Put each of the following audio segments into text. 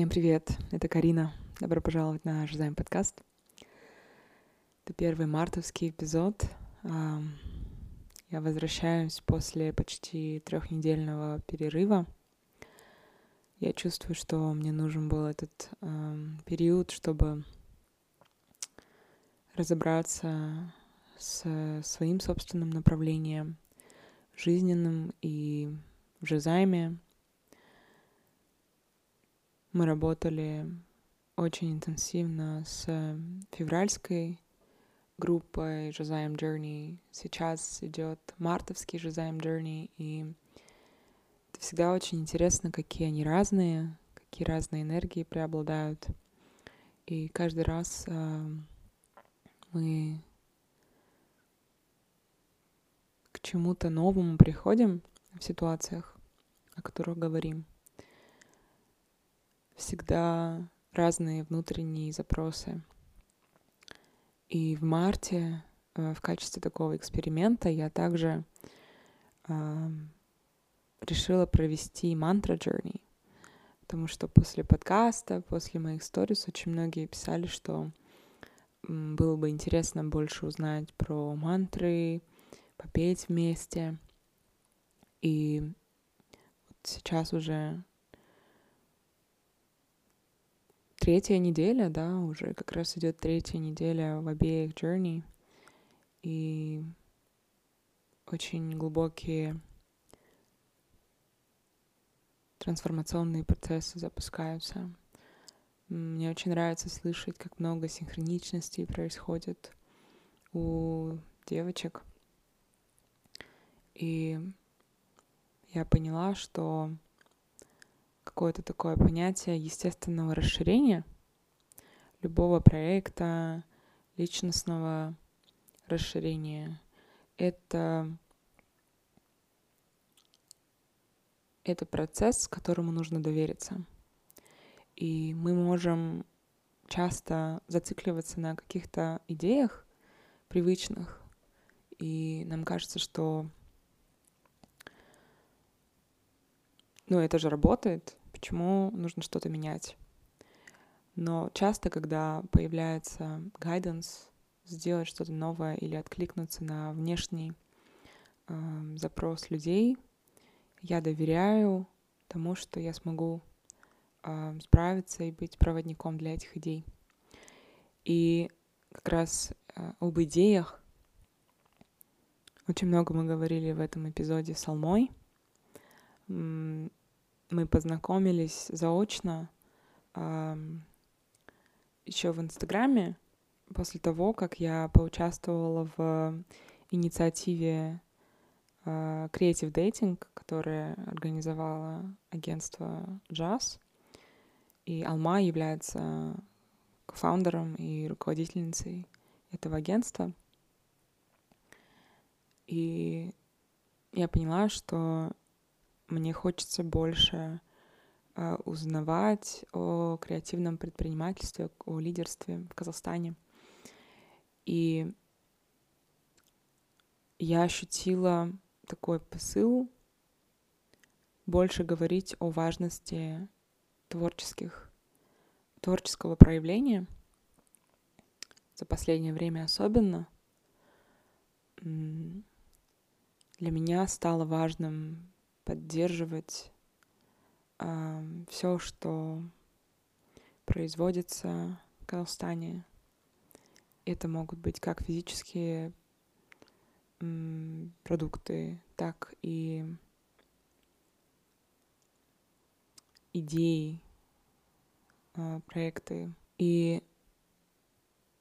Всем привет, это Карина. Добро пожаловать на Жизайм подкаст. Это первый мартовский эпизод. Я возвращаюсь после почти трехнедельного перерыва. Я чувствую, что мне нужен был этот период, чтобы разобраться с своим собственным направлением, жизненным и в Жизайме, мы работали очень интенсивно с февральской группой Josiah Journey. Сейчас идет мартовский Josiah Journey, и это всегда очень интересно, какие они разные, какие разные энергии преобладают. И каждый раз э, мы к чему-то новому приходим в ситуациях, о которых говорим всегда разные внутренние запросы. И в марте э, в качестве такого эксперимента я также э, решила провести мантра journey, потому что после подкаста, после моих сторис очень многие писали, что было бы интересно больше узнать про мантры, попеть вместе. И вот сейчас уже третья неделя, да, уже как раз идет третья неделя в обеих Journey. И очень глубокие трансформационные процессы запускаются. Мне очень нравится слышать, как много синхроничностей происходит у девочек. И я поняла, что какое-то такое понятие естественного расширения любого проекта, личностного расширения. Это, это процесс, которому нужно довериться. И мы можем часто зацикливаться на каких-то идеях привычных, и нам кажется, что ну, это же работает, почему нужно что-то менять. Но часто, когда появляется guidance, сделать что-то новое или откликнуться на внешний э, запрос людей, я доверяю тому, что я смогу э, справиться и быть проводником для этих идей. И как раз э, об идеях очень много мы говорили в этом эпизоде с Алмой мы познакомились заочно э, еще в Инстаграме после того, как я поучаствовала в инициативе э, Creative Dating, которое организовало агентство Jazz. И Алма является фаундером и руководительницей этого агентства. И я поняла, что мне хочется больше э, узнавать о креативном предпринимательстве, о лидерстве в Казахстане. И я ощутила такой посыл больше говорить о важности творческих, творческого проявления за последнее время особенно. Для меня стало важным поддерживать э, все, что производится в Казахстане. Это могут быть как физические э, продукты, так и идеи, э, проекты. И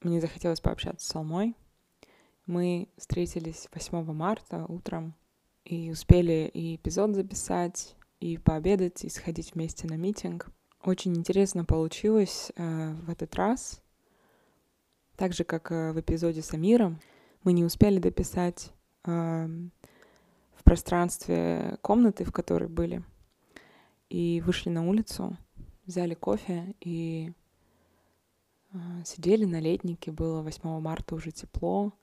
мне захотелось пообщаться с Алмой. Мы встретились 8 марта утром и успели и эпизод записать, и пообедать, и сходить вместе на митинг. Очень интересно получилось э, в этот раз. Так же, как э, в эпизоде с Амиром, мы не успели дописать э, в пространстве комнаты, в которой были, и вышли на улицу, взяли кофе и э, сидели на летнике. Было 8 марта уже тепло.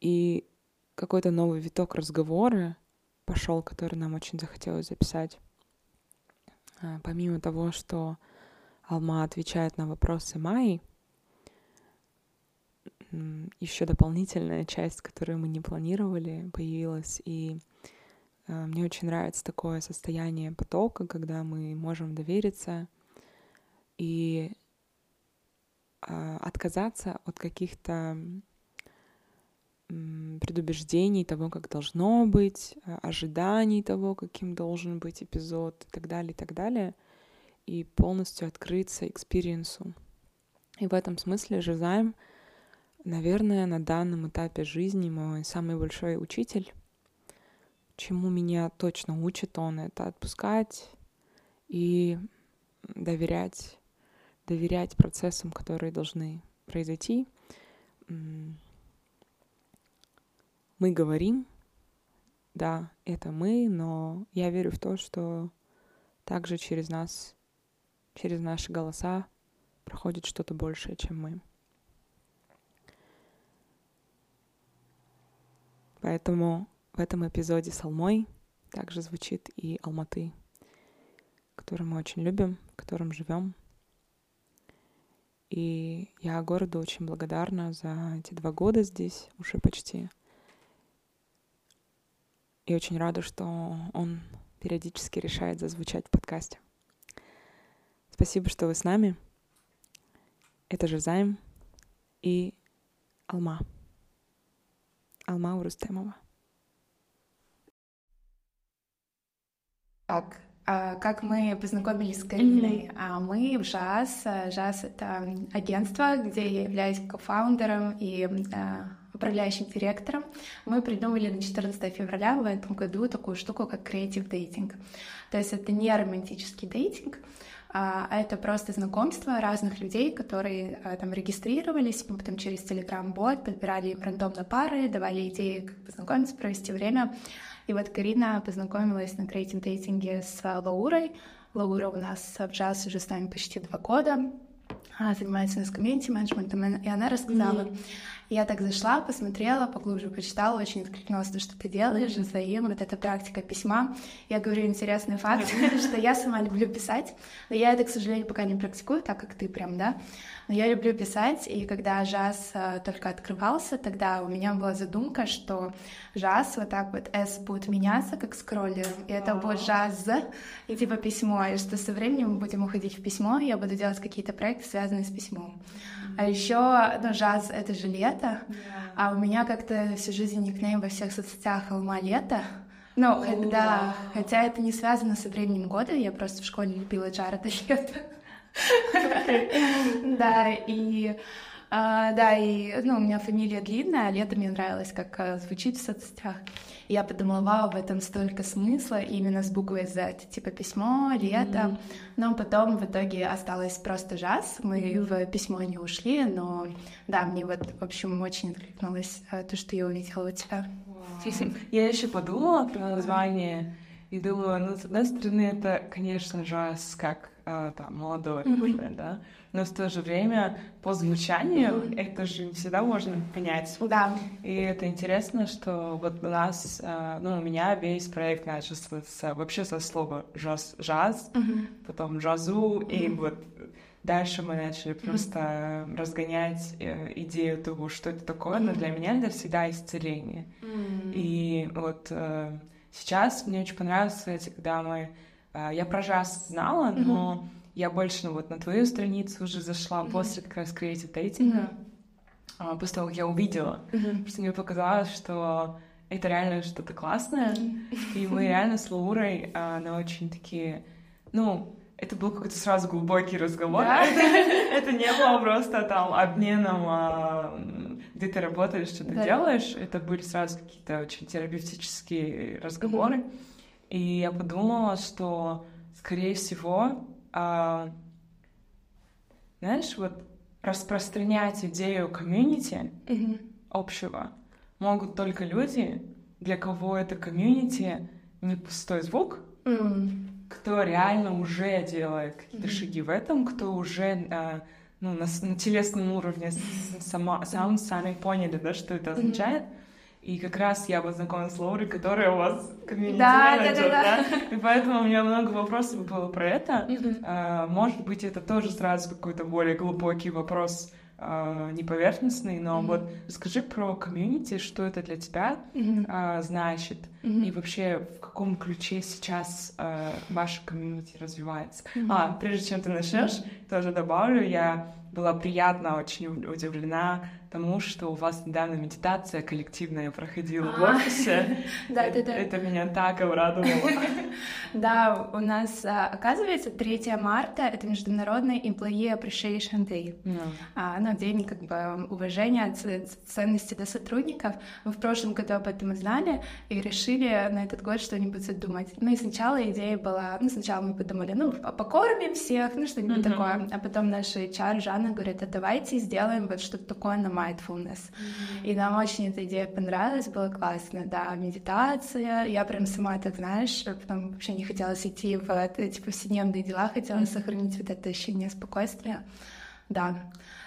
И какой-то новый виток разговора пошел, который нам очень захотелось записать. А, помимо того, что Алма отвечает на вопросы Майи, еще дополнительная часть, которую мы не планировали, появилась. И э, мне очень нравится такое состояние потока, когда мы можем довериться и э, отказаться от каких-то предубеждений того, как должно быть, э, ожиданий того, каким должен быть эпизод и так далее, и так далее, и полностью открыться experience у. И в этом смысле Жизаем — Наверное, на данном этапе жизни мой самый большой учитель, чему меня точно учит он, это отпускать и доверять, доверять процессам, которые должны произойти. Мы говорим, да, это мы, но я верю в то, что также через нас, через наши голоса проходит что-то большее, чем мы. Поэтому в этом эпизоде с Алмой также звучит и Алматы, который мы очень любим, в котором живем. И я городу очень благодарна за эти два года здесь, уже почти. И очень рада, что он периодически решает зазвучать в подкасте. Спасибо, что вы с нами. Это же Займ и Алма. Алма Урустемова. Так, а как мы познакомились с Кариной? Mm-hmm. Мы в ЖАС. ЖАС — это агентство, где я являюсь кофаундером и управляющим директором. Мы придумали на 14 февраля в этом году такую штуку, как Creative Dating. То есть это не романтический дейтинг, а это просто знакомство разных людей, которые а, там регистрировались, мы потом через Telegram-бот подбирали им рандомно пары, давали идеи, как познакомиться, провести время. И вот Карина познакомилась на креатив дейтинге с Лаурой. Лаура у нас в джаз уже с нами почти два года. Она занимается у нас комьюнити менеджментом, и она рассказала. Mm-hmm. Я так зашла, посмотрела, поглубже почитала, очень откликнулась то, что ты делаешь, взаим, вот эта практика письма. Я говорю интересный факт, что я сама люблю писать, но я это, к сожалению, пока не практикую, так как ты прям, да. Но я люблю писать, и когда жаз э, только открывался, тогда у меня была задумка, что жаз вот так вот S будет меняться, как скроллер, и это будет жаз и типа письмо, и что со временем мы будем уходить в письмо, я буду делать какие-то проекты, связанные с письмом. А еще, ну, жаз — это же лето, а у меня как-то всю жизнь никнейм во всех соцсетях «Алма лето», ну, oh, да, wow. хотя это не связано со временем года, я просто в школе любила Джареда Лето. Да, и а, да, и ну, у меня фамилия длинная, а лето мне нравилось, как а, звучит в соцсетях. И я подумала, вау, в этом столько смысла именно с буквой Z, типа письмо, лето. Mm-hmm. Но потом в итоге осталось просто жаз. Мы в письмо не ушли, но да, мне вот, в общем, очень откликнулось а, то, что я увидела у тебя. Wow. Я еще подумала про название и думаю, ну, с одной стороны, это, конечно, жаз как а, там, молодого mm-hmm. да, но в то же время по звучанию mm-hmm. это же не всегда можно понять. Да. И это интересно, что вот у нас, а, ну, у меня весь проект начался с, вообще со слова жаз, жаз mm-hmm. потом джазу, mm-hmm. и вот дальше мы начали просто mm-hmm. разгонять э, идею того, что это такое, mm-hmm. но для меня это всегда исцеление. Mm-hmm. И вот э, сейчас мне очень понравилось, кстати, когда мы я про жаз знала, но mm-hmm. я больше ну, вот на твою страницу уже зашла mm-hmm. после как раз Creative Dating, mm-hmm. после того, как я увидела. Mm-hmm. Просто мне показалось, что это реально что-то классное. И мы реально с Лаурой, а, на очень такие, ну, это был какой-то сразу глубокий разговор. Да? Это не было просто там обменом, а, где ты работаешь, что ты да. делаешь. Это были сразу какие-то очень терапевтические разговоры. Mm-hmm. И я подумала, что, скорее всего, а, знаешь, вот распространять идею комьюнити mm-hmm. общего могут только люди, для кого это комьюнити не пустой звук, mm-hmm. кто реально уже делает какие-то mm-hmm. шаги в этом, кто уже а, ну, на, на телесном уровне сама, сам сами поняли, да, что это означает. Mm-hmm И как раз я познакомилась с Лорой, которая у вас комьюнити да, да, да, да. И поэтому у меня много вопросов было про это. А, может быть, это тоже сразу какой-то более глубокий вопрос а, не поверхностный, но mm-hmm. вот скажи про комьюнити, что это для тебя mm-hmm. значит, mm-hmm. и вообще в каком ключе сейчас а, ваше комьюнити развивается. Mm-hmm. А, прежде чем ты начнешь, mm-hmm. тоже добавлю, я была приятно очень удивлена тому, что у вас недавно медитация коллективная проходила в а. офисе. Да, да, да. Это меня так обрадовало. Да, у нас, а, оказывается, 3 марта — это Международный Employee Appreciation Day. А, ну, день как бы уважения, ценности для сотрудников. Мы в прошлом году об этом узнали и решили на этот год что-нибудь задумать. Ну и сначала идея была, ну сначала мы подумали, ну покормим всех, ну что-нибудь такое. А потом наша HR Жанна говорит, а давайте сделаем вот что-то такое на mindfulness. Mm-hmm. И нам очень эта идея понравилась, было классно, да, медитация. Я прям сама, так знаешь, потом вообще не хотела идти в эти повседневные дела, хотела mm-hmm. сохранить вот это ощущение спокойствия. Да.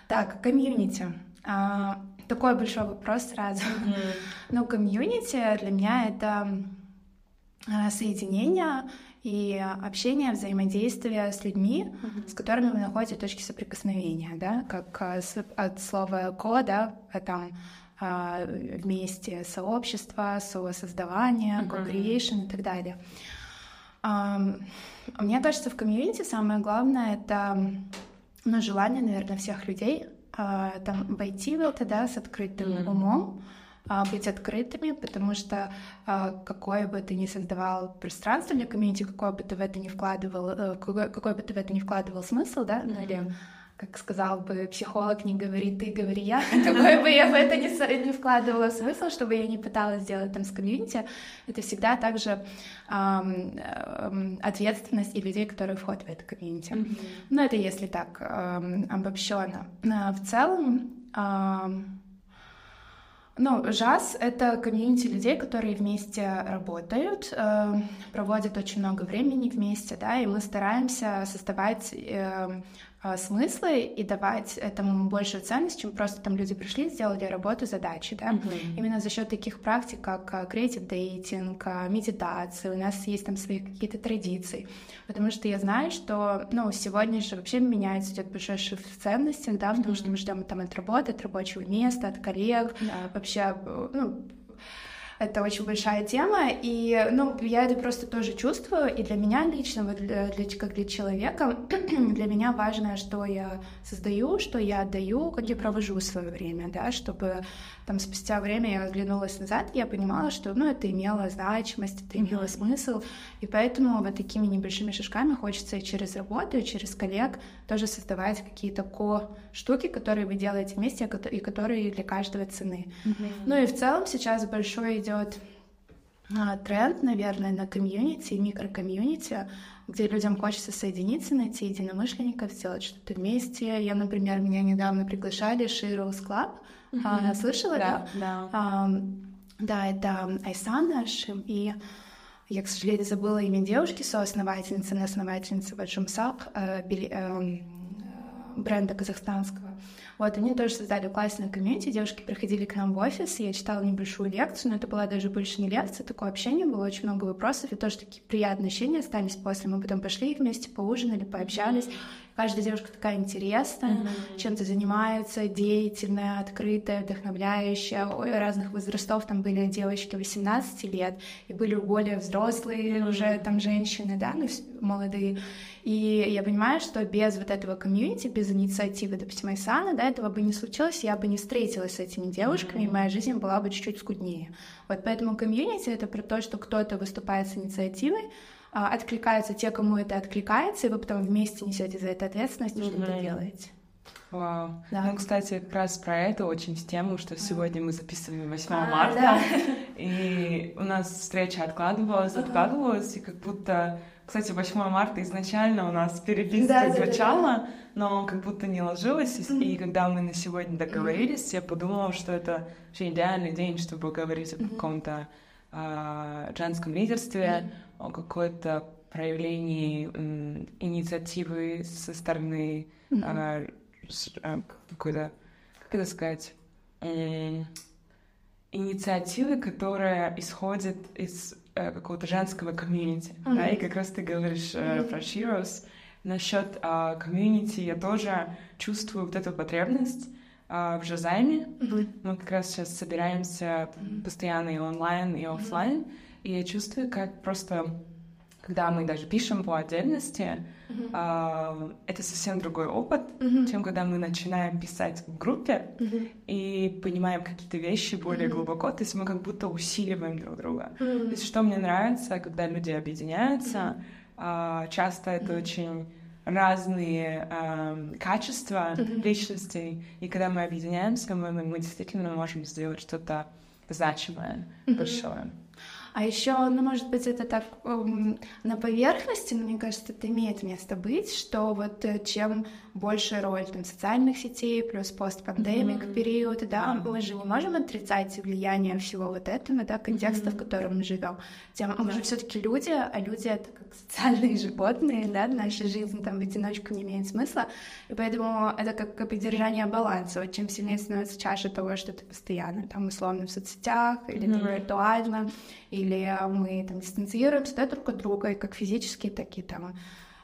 Так, комьюнити. А, такой большой вопрос сразу. Mm-hmm. Ну, комьюнити для меня это а, соединение и общение, взаимодействие с людьми, mm-hmm. с которыми вы находите точки соприкосновения, да, как а, от слова «ко», да, а там а, вместе сообщество, создавание, mm-hmm. co-creation и так далее. Мне кажется, в комьюнити самое главное — это ну, желание, наверное, всех людей там войти в это, да, с открытым mm-hmm. умом, быть открытыми, потому что а, какое бы ты ни создавал пространство для комьюнити, какое бы ты в это не вкладывал, э, какой, какой бы ты в это не вкладывал смысл, да, mm-hmm. или как сказал бы психолог, не говори ты, говори я, какой бы я в это не, не вкладывала смысл, чтобы я не пыталась сделать там с комьюнити, это всегда также эм, эм, ответственность и людей, которые входят в это комьюнити. Mm-hmm. Ну, это если так эм, обобщенно. А в целом, эм, ну, ЖАС — это комьюнити людей, которые вместе работают, э, проводят очень много времени вместе, да, и мы стараемся создавать э, а, смыслы и давать этому большую ценность, чем просто там люди пришли, сделали работу, задачи, да. Mm-hmm. Именно за счет таких практик, как креатив дейтинг, медитация, у нас есть там свои какие-то традиции, потому что я знаю, что, ну, сегодня же вообще меняется, идет большой шифт в ценностях, да, потому mm-hmm. что мы ждем там от работы, от рабочего места, от коллег, yeah. вообще, ну, это очень большая тема, и, ну, я это просто тоже чувствую, и для меня лично, вот для, для, как для человека, для меня важно, что я создаю, что я отдаю, как я провожу свое время, да, чтобы там спустя время я оглянулась назад, и я понимала, что, ну, это имело значимость, это имело смысл, и поэтому вот такими небольшими шажками хочется и через работу, и через коллег тоже создавать какие-то ко-штуки, которые вы делаете вместе, и которые для каждого цены. Mm-hmm. Ну и в целом сейчас большой идет а, тренд, наверное, на комьюнити, микрокомьюнити, где людям хочется соединиться, найти единомышленников, сделать что-то вместе. Я, например, меня недавно приглашали mm-hmm. а, слышала, да? Да, да. А, да, это Айсан наш, и я, к сожалению, забыла имя девушки, соосновательницы, основательницы Баджумсак, э, э, бренда казахстанского. Вот, они тоже создали классную комьюнити, девушки приходили к нам в офис, я читала небольшую лекцию, но это была даже больше не лекция, такое общение, было очень много вопросов, и тоже такие приятные ощущения остались после. Мы потом пошли вместе поужинали, пообщались, Каждая девушка такая интересная, mm-hmm. чем-то занимается, деятельная, открытая, вдохновляющая. Ой, разных возрастов там были девочки 18 лет, и были более взрослые mm-hmm. уже там женщины, да, ну, молодые. И я понимаю, что без вот этого комьюнити, без инициативы, допустим, Айсана, да, этого бы не случилось, я бы не встретилась с этими девушками, mm-hmm. и моя жизнь была бы чуть-чуть скуднее. Вот поэтому комьюнити — это про то, что кто-то выступает с инициативой, а, откликаются те, кому это откликается, и вы потом вместе несете за это ответственность и mm-hmm. что-то делаете. Вау. Да. Ну, кстати, как раз про это очень в тему, что сегодня мы записываем 8 а, марта, да. и у нас встреча откладывалась, откладывалась, и как будто... Кстати, 8 марта изначально у нас переписка да, звучала, да, да. но как будто не ложилась, mm-hmm. и когда мы на сегодня договорились, mm-hmm. я подумала, что это вообще идеальный день, чтобы говорить mm-hmm. о каком-то э, женском лидерстве, mm-hmm о какой-то проявлении инициативы со стороны mm-hmm. а, какой-то, как это сказать, инициативы, которая исходит из э, какого-то женского комьюнити. Mm-hmm. Да, и как раз ты говоришь э, про Sheroes. Насчет э, комьюнити я тоже чувствую вот эту потребность э, в Жазайме. Mm-hmm. Мы как раз сейчас собираемся mm-hmm. постоянно и онлайн, и офлайн. Mm-hmm. И я чувствую, как просто, когда мы даже пишем по отдельности, Uh, это совсем другой опыт, uh-huh. чем когда мы начинаем писать в группе uh-huh. и понимаем какие-то вещи более uh-huh. глубоко, то есть мы как будто усиливаем друг друга. Uh-huh. То есть что мне нравится, когда люди объединяются, uh-huh. uh, часто это uh-huh. очень разные э, качества uh-huh. личностей, и когда мы объединяемся, мы, мы действительно можем сделать что-то значимое, uh-huh. большое. А еще, ну, может быть, это так эм, на поверхности, но мне кажется, это имеет место быть, что вот э, чем больше роль там социальных сетей, плюс постпандемик mm-hmm. период, да, мы же не можем отрицать влияние всего вот этого, да, контекста, mm-hmm. в котором мы живем. Тем мы же все-таки люди, а люди это как социальные животные, да, наша жизнь там в одиночку не имеет смысла, и поэтому это как, как поддержание баланса. Вот чем сильнее становится чаша того, что ты постоянно там условно в соцсетях или mm-hmm. там виртуально, или мы там дистанцируемся да, друг от друга, и как физически, так и там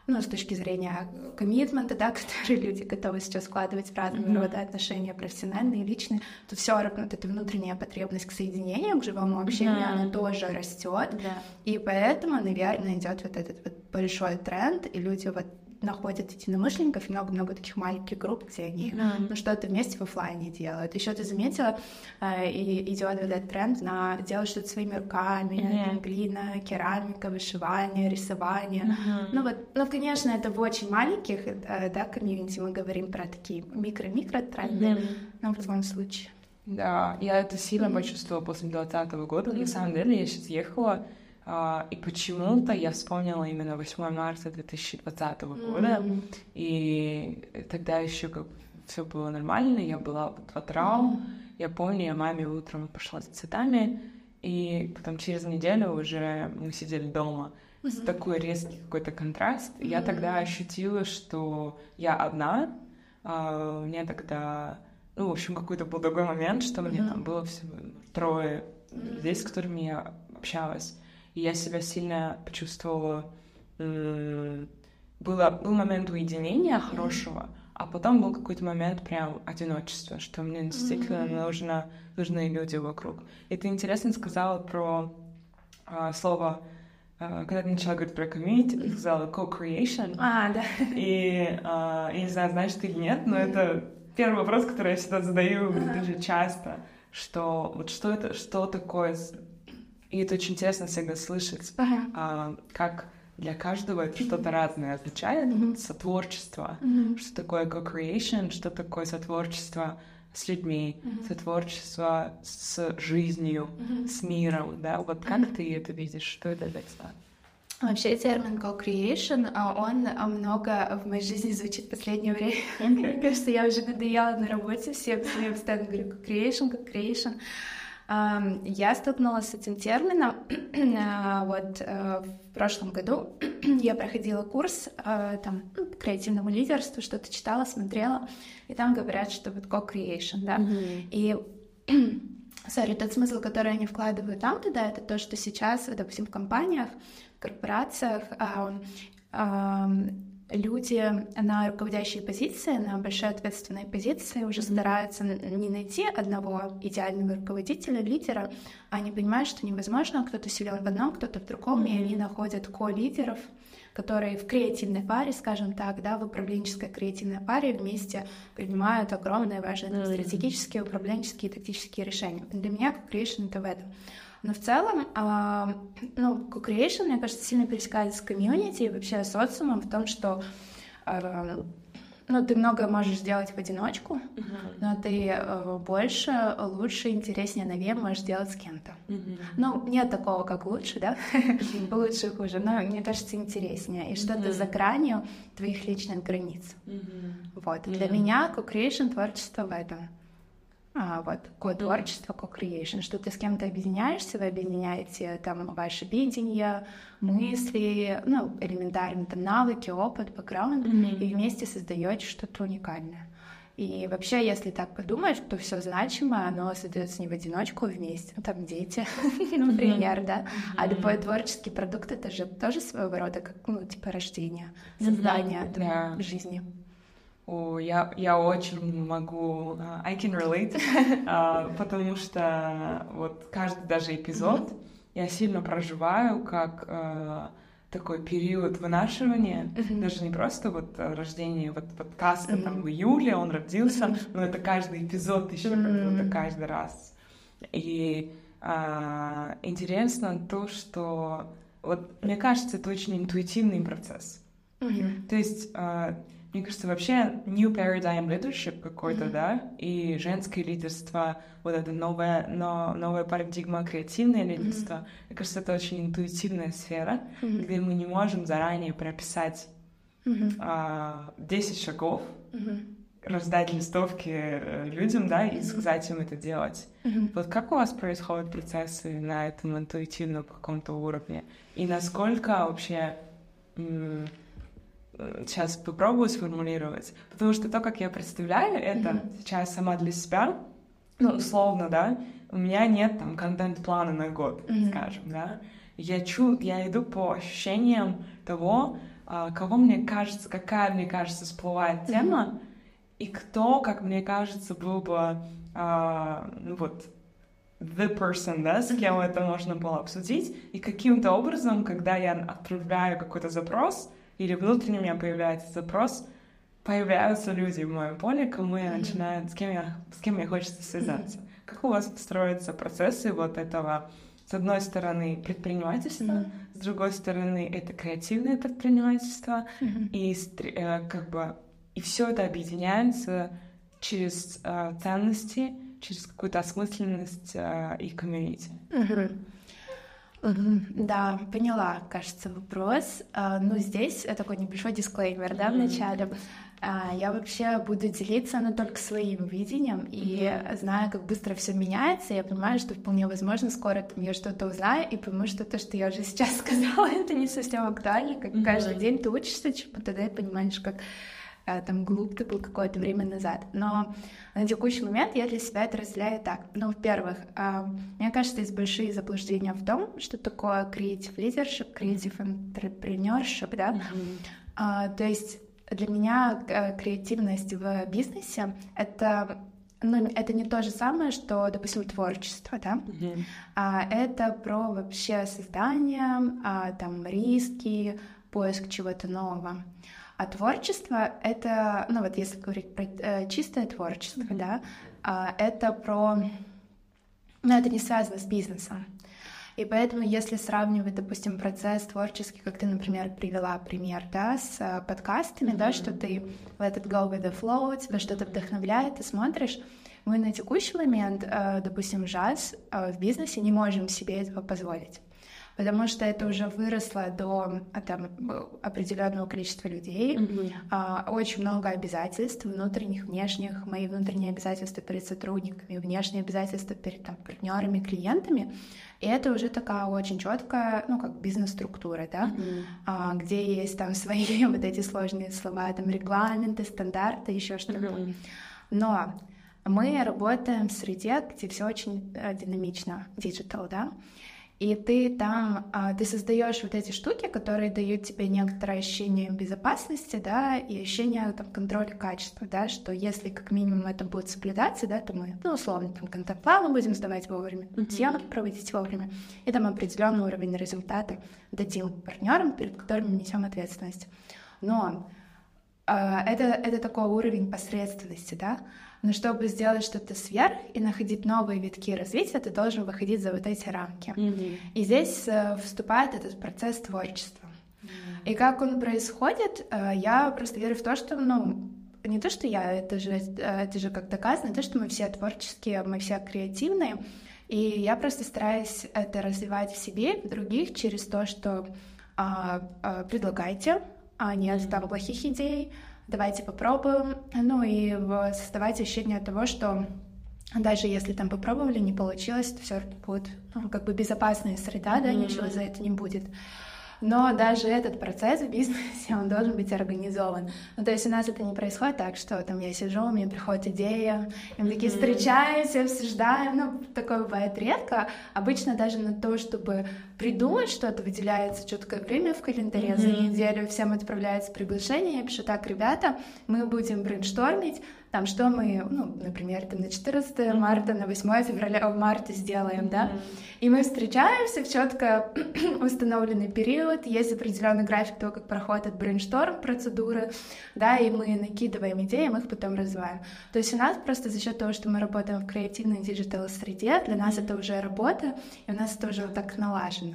ну, с точки зрения коммитмента, да, которые люди готовы сейчас вкладывать в разные mm-hmm. рода отношения, профессиональные, личные, то все равно вот эта внутренняя потребность к соединению, к живому общению, mm-hmm. она тоже растет. Yeah. И поэтому, наверное, идет вот этот вот большой тренд, и люди вот находят единомышленников, и много-много таких маленьких групп, где они mm. ну, что-то вместе в офлайне делают. Еще ты заметила, э, и идет вот этот тренд на делать что-то своими руками, mm-hmm. глина, керамика, вышивание, рисование. Mm-hmm. Ну вот, ну, конечно, это в очень маленьких, э, да, комьюнити мы говорим про такие микро-микро тренды, mm-hmm. но в любом случае. Да, я это сильно mm-hmm. почувствовала после 2020 года. Mm-hmm. На самом деле, я сейчас ехала и почему-то я вспомнила именно 8 марта 2020 года, mm-hmm. и тогда еще как все было нормально, я была под ватрау, mm-hmm. я помню, я маме утром пошла за цветами, и потом через неделю уже мы сидели дома. Mm-hmm. Такой резкий какой-то контраст. Mm-hmm. Я тогда ощутила, что я одна, uh, мне тогда, ну, в общем, какой-то был другой момент, что mm-hmm. мне там было всего трое mm-hmm. людей, с которыми я общалась и я себя сильно почувствовала... Было, был момент уединения хорошего, а потом был какой-то момент прям одиночества, что мне действительно mm-hmm. нужно, нужны люди вокруг. И ты интересно сказала про а, слово а, когда ты начала говорить про комьюнити, ты сказала co-creation. А, да. И а, я не знаю, знаешь ты или нет, но это первый вопрос, который я всегда задаю даже часто, что вот что это, что такое и это очень интересно всегда слышать, ага. а, как для каждого что-то разное означает mm-hmm. сотворчество. Mm-hmm. Что такое co-creation, что такое сотворчество с людьми, mm-hmm. сотворчество с жизнью, mm-hmm. с миром, да? Вот как mm-hmm. ты это видишь? Что это для тебя? Вообще термин co-creation, а, он много в моей жизни звучит в последнее время. Мне кажется, я уже надоела на работе всем своим постоянно говорю co-creation, co-creation. Я столкнулась с этим термином а, вот э, в прошлом году. Я проходила курс э, там ну, креативному лидерству, что-то читала, смотрела, и там говорят, что вот co-creation, да. Mm-hmm. И Сори, тот смысл, который они вкладывают там туда, это то, что сейчас, допустим, в компаниях, корпорациях люди на руководящей позиции, на большой ответственной позиции уже стараются не найти одного идеального руководителя, лидера, они понимают, что невозможно, кто-то силен в одном, кто-то в другом, и они находят ко-лидеров, которые в креативной паре, скажем так, да, в управленческой креативной паре вместе принимают огромные важные mm-hmm. стратегические, управленческие, тактические решения. Для меня как creation это в этом. Но в целом, э, ну, co-creation, мне кажется, сильно пересекается с комьюнити и вообще с социумом в том, что э, ну, ты много можешь сделать в одиночку, uh-huh. но ты э, больше, лучше, интереснее, новее можешь сделать с кем-то. Uh-huh. Ну, нет такого, как лучше, да? Uh-huh. лучше, хуже, но мне кажется, интереснее. И что-то uh-huh. за гранью твоих личных границ. Uh-huh. Вот. Uh-huh. Для меня co-creation творчество в этом а, вот, ко-творчество, ко-creation, что ты с кем-то объединяешься, вы объединяете там ваше видение, мысли, ну, элементарно, там, навыки, опыт, бэкграунд, mm-hmm. и вместе создаете что-то уникальное. И вообще, если так подумать, то все значимое, оно создается не в одиночку, а вместе. Ну, там дети, например, да. А любой творческий продукт это же тоже своего рода как, ну, типа рождение, создание жизни. О, я, я очень могу, uh, I can relate, uh, потому что вот каждый даже эпизод я сильно проживаю как uh, такой период вынашивания, mm-hmm. даже не просто вот рождение вот подкаста mm-hmm. там в июле он родился, mm-hmm. но это каждый эпизод еще mm-hmm. будто каждый раз. И а, интересно то, что вот мне кажется, это очень интуитивный процесс. Mm-hmm. То есть а, мне кажется, вообще new paradigm leadership какой-то, mm-hmm. да, и женское лидерство, вот это новая, но, новая парадигма креативное лидерство, mm-hmm. мне кажется, это очень интуитивная сфера, mm-hmm. где мы не можем заранее прописать mm-hmm. а, 10 шагов, mm-hmm. раздать листовки э, людям, да, и сказать им это делать. Mm-hmm. Вот как у вас происходят процессы на этом интуитивном каком-то уровне? И насколько вообще сейчас попробую сформулировать, потому что то, как я представляю это mm-hmm. сейчас сама для себя, ну, условно, да, у меня нет там контент-плана на год, mm-hmm. скажем, да, я чу, я иду по ощущениям того, а, кого мне кажется, какая мне кажется всплывает тема, mm-hmm. и кто, как мне кажется, был бы, а, ну вот, the person, да, с кем это можно было обсудить, и каким-то образом, когда я отправляю какой-то запрос, или внутренне у меня появляется запрос, появляются люди в моем поле, кому я начинаю, с кем я, с кем мне хочется связаться. Как у вас строятся процессы вот этого, с одной стороны, предпринимательства, mm-hmm. с другой стороны, это креативное предпринимательство, mm-hmm. и э, как бы и все это объединяется через э, ценности, через какую-то осмысленность э, и комьюнити. Mm-hmm. Да, поняла, кажется, вопрос. А, ну, здесь такой небольшой дисклеймер, да, в начале. А, я вообще буду делиться, но только своим видением, и знаю, как быстро все меняется, я понимаю, что вполне возможно, скоро там я что-то узнаю, и пойму, что то, что я уже сейчас сказала, это не совсем актуально, как каждый день ты учишься чему-то, тогда и понимаешь, как Э, там глуп ты был какое-то время назад. Но на текущий момент я для себя это разделяю так. Ну, во-первых, э, мне кажется, есть большие заблуждения в том, что такое creative leadership, creative entrepreneurship, да. Mm-hmm. То есть для меня э, креативность в бизнесе — это ну, это не то же самое, что, допустим, творчество, да? Mm-hmm. А, это про вообще создание, а, там, риски, поиск чего-то нового. А творчество — это, ну вот если говорить про э, чистое творчество, mm-hmm. да, э, это про... Ну, это не связано с бизнесом. И поэтому, если сравнивать, допустим, процесс творческий, как ты, например, привела пример, да, с э, подкастами, mm-hmm. да, что ты let it go with the flow, тебя что-то вдохновляет, ты смотришь, мы на текущий момент, э, допустим, джаз э, в бизнесе не можем себе этого позволить потому что это уже выросло до а, там, определенного количества людей, mm-hmm. а, очень много обязательств внутренних, внешних, мои внутренние обязательства перед сотрудниками, внешние обязательства перед там, партнерами, клиентами. И это уже такая очень четкая, ну, как бизнес-структура, да, mm-hmm. а, где есть там свои вот эти сложные слова, там регламенты, стандарты, еще что-то. Mm-hmm. Но мы работаем в среде, где все очень э, динамично, digital, да, и ты там, а, ты создаешь вот эти штуки, которые дают тебе некоторое ощущение безопасности, да, и ощущение там контроля качества, да, что если как минимум это будет соблюдаться, да, то мы, ну, условно, там, контент-планы будем сдавать вовремя, съемки проводить вовремя, и там определенный уровень результата дадим партнерам, перед которыми несем ответственность. Но э, это, это такой уровень посредственности, да, но чтобы сделать что-то сверх и находить новые витки развития, ты должен выходить за вот эти рамки. Mm-hmm. И здесь э, вступает этот процесс творчества. Mm-hmm. И как он происходит, э, я просто верю в то, что, ну, не то, что я, это же, э, это же как доказано, то, что мы все творческие, мы все креативные. И я просто стараюсь это развивать в себе, в других, через то, что а, а, предлагайте, а нет там плохих идей, давайте попробуем. Ну и создавать ощущение того, что даже если там попробовали, не получилось, то все будет ну, как бы безопасная среда, да, mm-hmm. ничего за это не будет. Но даже этот процесс в бизнесе, он должен быть организован. Ну, то есть у нас это не происходит так, что там я сижу, мне приходит идея, и мы такие встречаемся, обсуждаем. Ну, такое бывает редко. Обычно даже на то, чтобы придумать что-то, выделяется четкое время в календаре mm-hmm. за неделю, всем отправляется приглашение, я пишу, так, ребята, мы будем брейнштормить, там, что мы, ну, например, там, на 14 марта, на 8 февраля, марта сделаем, да, и мы встречаемся в четко установленный период, есть определенный график того, как проходит brainstorm процедуры, да, и мы накидываем идеи, мы их потом развиваем. То есть у нас просто за счет того, что мы работаем в креативной digital среде, для нас это уже работа, и у нас это уже вот так налажено.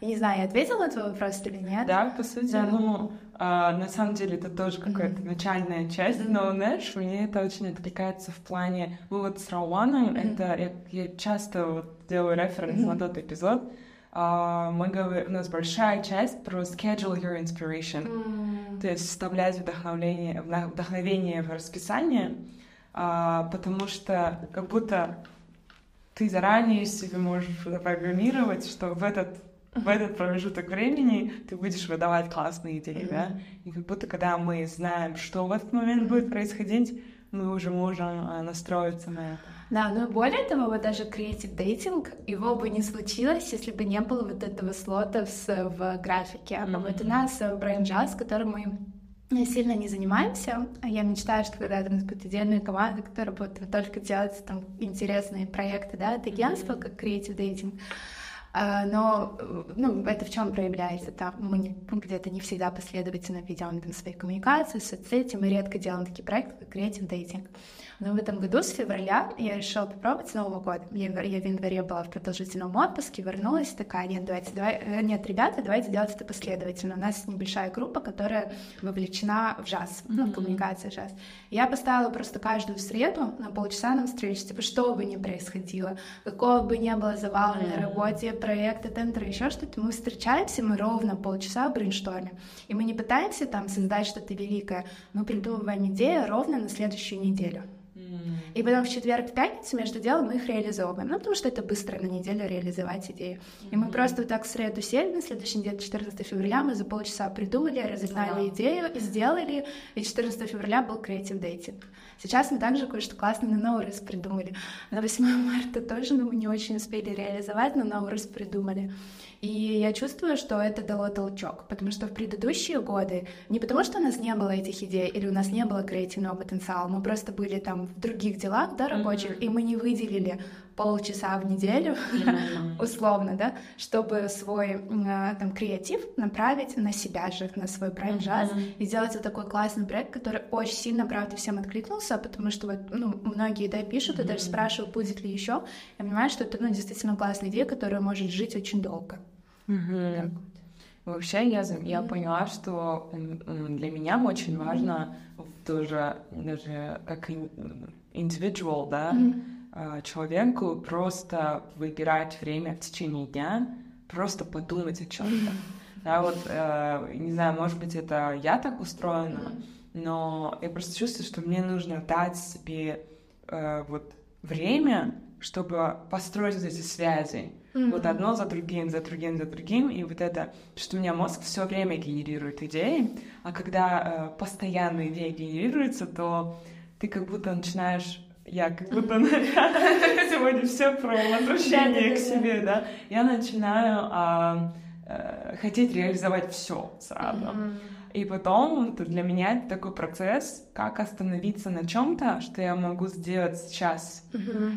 Я не знаю, я ответила на твой вопрос или нет? Да, по сути, да. ну, а, на самом деле это тоже какая-то mm-hmm. начальная часть, mm-hmm. но, знаешь, мне это очень откликается в плане... Мы вот с Рауаном, mm-hmm. это я, я часто вот делаю референс mm-hmm. на тот эпизод, Uh, мы говорим, у нас большая часть про schedule your inspiration, mm. то есть вставлять вдохновение, вдохновение в расписание, uh, потому что как будто ты заранее себе можешь запрограммировать, что в этот в этот промежуток времени ты будешь выдавать классные идеи, mm-hmm. да? И как будто когда мы знаем, что в этот момент будет происходить, мы уже можем а, настроиться на это. Да, но более того, вот даже креатив дейтинг, его бы не случилось, если бы не было вот этого слота в, графике. Mm-hmm. Вот у нас Brain Jazz, которым мы сильно не занимаемся. Я мечтаю, что когда-то у нас будет отдельная команда, которая будет только делать там интересные проекты, да, от агентства, как креатив дейтинг. А, но ну, это в чем проявляется? Там мы где-то не всегда последовательно ведем там, свои коммуникации, соцсети, мы редко делаем такие проекты, как креатив дейтинг. Но в этом году, с февраля, я решила попробовать с Нового года. Я, я в январе была в продолжительном отпуске, вернулась, такая, нет, давайте, давай, э, нет, ребята, давайте делать это последовательно. У нас небольшая группа, которая вовлечена в жаз, mm-hmm. ну, в коммуникацию жаз. Я поставила просто каждую среду на полчаса нам встречу, типа, что бы ни происходило, какого бы ни было завала mm-hmm. на работе, проекты, тендеры, еще что-то, мы встречаемся, мы ровно полчаса брейнштормим. И мы не пытаемся там создать что-то великое, мы придумываем идею ровно на следующую неделю. И потом в четверг, в пятницу между делом мы их реализовываем. Ну, потому что это быстро на неделю реализовать идею. И мы просто вот так в среду сели, на следующий день, 14 февраля, мы за полчаса придумали, разогнали идею и сделали. И 14 февраля был креатив дейтинг. Сейчас мы также кое-что классное на Наурис придумали. На 8 марта тоже но мы не очень успели реализовать, но Наурис придумали. И я чувствую, что это дало толчок, потому что в предыдущие годы, не потому что у нас не было этих идей или у нас не было креативного потенциала, мы просто были там в других делах, да, рабочих, mm-hmm. и мы не выделили полчаса в неделю, условно, да, чтобы свой э, там креатив направить на себя же, на свой проект джаз и сделать вот такой классный проект, который очень сильно, правда, всем откликнулся, потому что вот, ну, многие, да, пишут и даже спрашивают, будет ли еще. Я понимаю, что это, ну, действительно классная идея, которая может жить очень долго. Вообще я, я поняла, что для меня очень важно тоже даже как индивидуал, да, mm-hmm. Человеку просто выбирать время в течение дня, просто подумать о чем-то. Да, вот, э, не знаю, может быть, это я так устроена, но я просто чувствую, что мне нужно дать себе э, вот время, чтобы построить вот эти связи. Mm-hmm. Вот одно за другим, за другим, за другим. И вот это, что у меня мозг все время генерирует идеи, а когда э, постоянно идеи генерируются, то ты как будто начинаешь я как будто сегодня все про возвращение к себе, да. Я начинаю а, э, хотеть реализовать все сразу. И потом для меня это такой процесс, как остановиться на чем-то, что я могу сделать сейчас.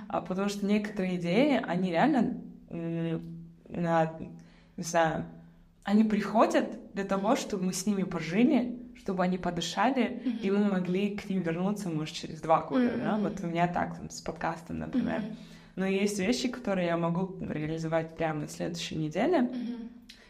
А потому что некоторые идеи, они реально на, не знаю, они приходят для того, чтобы мы с ними пожили, чтобы они подышали, mm-hmm. и мы могли к ним вернуться, может, через два года, mm-hmm. да? Вот у меня так, там, с подкастом, например. Mm-hmm. Но есть вещи, которые я могу реализовать прямо на следующей неделе. Mm-hmm.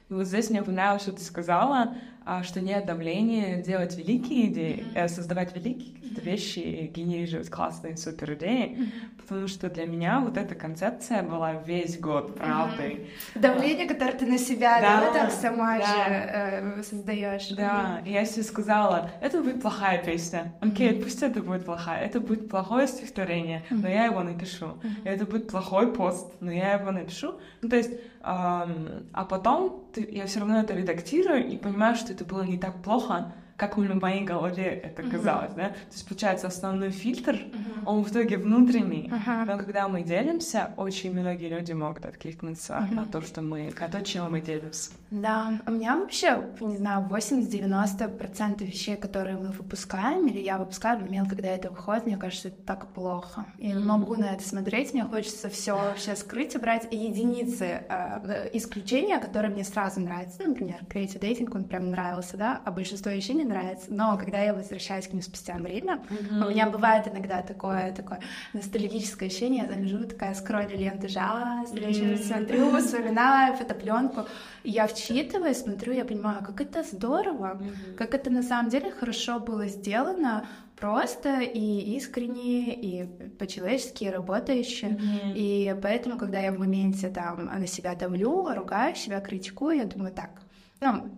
И вот здесь мне понравилось, что ты сказала, а, что нет давления делать великие идеи, mm-hmm. создавать великие какие-то вещи, генерировать классные супер идеи, потому что для меня вот эта концепция была весь год правдой. Давление, которое ты на себя, да, да так сама да. же э, создаешь. Да, и я себе сказала, это будет плохая песня, окей, okay, пусть это будет плохая, это будет плохое стихотворение, но я его напишу, это будет плохой пост, но я его напишу, ну то есть а потом ты, я все равно это редактирую и понимаю, что это было не так плохо, как в моей голове это казалось, uh-huh. да? То есть, получается, основной фильтр, uh-huh. он в итоге внутренний, uh-huh. но когда мы делимся, очень многие люди могут откликнуться uh-huh. на то, что мы, на то, чем мы делимся. Да, у меня вообще, не знаю, 80-90% вещей, которые мы выпускаем, или я выпускаю в момент, когда это выходит, мне кажется, это так плохо. Я не могу на это смотреть, мне хочется все вообще скрыть и брать единицы э, исключения, которые мне сразу нравятся. Например, creative dating, он прям нравился, да, а большинство вещей не нравится. Но когда я возвращаюсь к ним спустя время, mm-hmm. у меня бывает иногда такое, такое ностальгическое ощущение, я залежу такая скроллю ленты жала, mm-hmm. смотрю, вспоминаю фотопленку, я вчитываюсь, смотрю, я понимаю, как это здорово, mm-hmm. как это на самом деле хорошо было сделано, просто и искренне, и по-человечески работающе. Mm-hmm. И поэтому, когда я в моменте там на себя давлю, ругаю себя, критикую, я думаю, так, ну,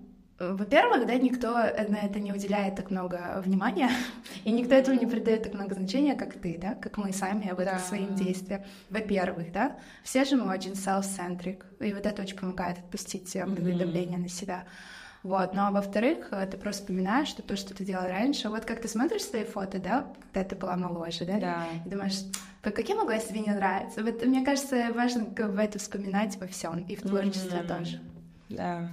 во-первых, да, никто на это не уделяет так много внимания, и никто этому не придает так много значения, как ты, да, как мы сами об этом да. своим действиям. Во-первых, да, все же мы очень self-centric, и вот это очень помогает отпустить mm-hmm. давление на себя. Вот, но во-вторых, ты просто вспоминаешь, что то, что ты делал раньше, вот как ты смотришь свои фото, да, когда ты была моложе, да, да. и думаешь, по каким углам тебе не нравится? Вот, мне кажется, важно в это вспоминать во всем, и в творчестве mm-hmm. тоже. Да.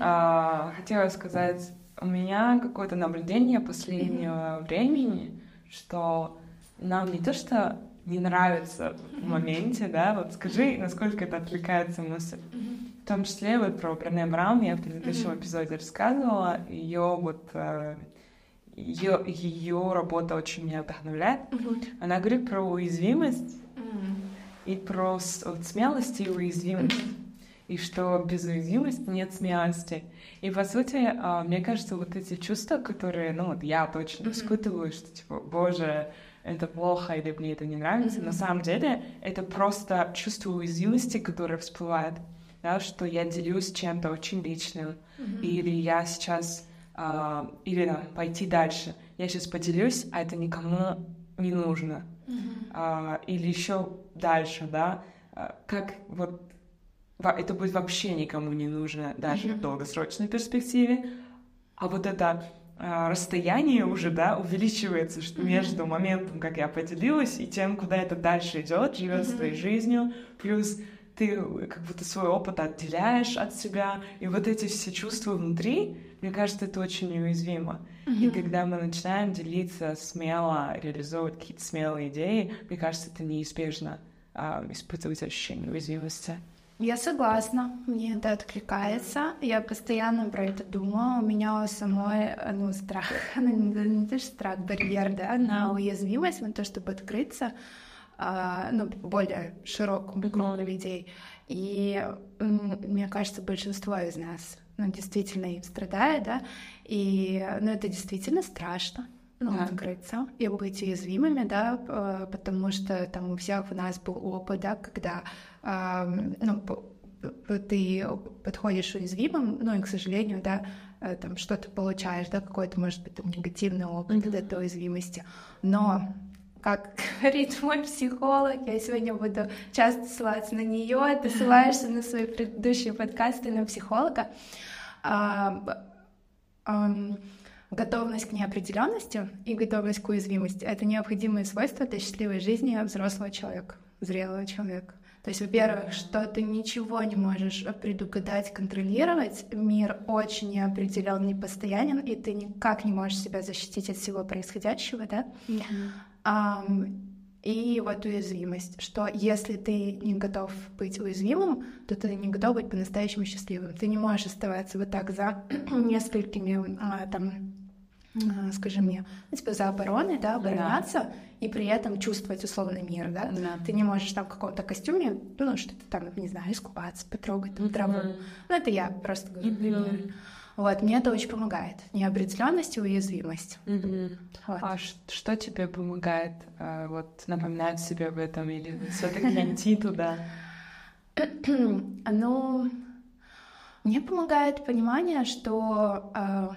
А, хотела сказать, у меня какое-то наблюдение последнего времени, что нам не то, что не нравится в моменте, да, вот скажи, насколько это отвлекается мысль. В том числе вот про Брене Браун я в предыдущем эпизоде рассказывала, ее вот ее, ее работа очень меня вдохновляет. Она говорит про уязвимость и про вот, смелость и уязвимость и что без уязвимости нет смелости. И, по сути, а, мне кажется, вот эти чувства, которые, ну, вот я точно испытываю, что, типа, боже, это плохо или мне это не нравится, на самом деле это просто чувство уязвимости, которое всплывает, да, что я делюсь чем-то очень личным, или я сейчас, uh, или пойти дальше, я сейчас поделюсь, а это никому не нужно, uh, или еще дальше, да, как вот это будет вообще никому не нужно, даже в долгосрочной перспективе. А вот это а, расстояние уже, да, увеличивается, что между моментом, как я поделилась, и тем, куда это дальше идет, живет своей жизнью, плюс ты как будто свой опыт отделяешь от себя, и вот эти все чувства внутри, мне кажется, это очень неуязвимо. И когда мы начинаем делиться смело, реализовывать какие-то смелые идеи, мне кажется, это неизбежно а, испытывать ощущение уязвимости. Я согласна, мне это откликается. Я постоянно про это думаю. У меня самой, ну, страх, ну, не то, что страх, барьер, да, на уязвимость, на то, чтобы открыться, а, ну, более широкому кругу людей. И мне кажется, большинство из нас, ну, действительно им страдает, да, и, ну, это действительно страшно ну, да. открыться и быть уязвимыми, да, потому что там у всех у нас был опыт, да, когда ну, ты подходишь уязвимым, ну и, к сожалению, да, э, там что-то получаешь, да, какой-то, может быть, там, негативный опыт mm-hmm. этой уязвимости. Но как говорит мой психолог, я сегодня буду часто ссылаться на нее, ты ссылаешься на свои предыдущие подкасты на психолога. А, а, готовность к неопределенности и готовность к уязвимости — это необходимые свойства для счастливой жизни взрослого человека, зрелого человека. То есть, во-первых, что ты ничего не можешь предугадать, контролировать. Мир очень неопределен, непостоянен, и ты никак не можешь себя защитить от всего происходящего, да? Mm-hmm. Um, и вот уязвимость, что если ты не готов быть уязвимым, то ты не готов быть по-настоящему счастливым. Ты не можешь оставаться вот так за несколькими а, там скажи мне, ну, типа за обороной, да, обороняться, да. и при этом чувствовать условный мир, да? да. Ты не можешь там в каком-то костюме, ну, что-то там, не знаю, искупаться, потрогать там траву. Mm-hmm. Ну, это я просто говорю, mm-hmm. Вот, мне это очень помогает. Неопределенность и уязвимость. Mm-hmm. Вот. А что тебе помогает а, вот напоминать себе об этом или все-таки идти туда? Ну, мне помогает понимание, что э,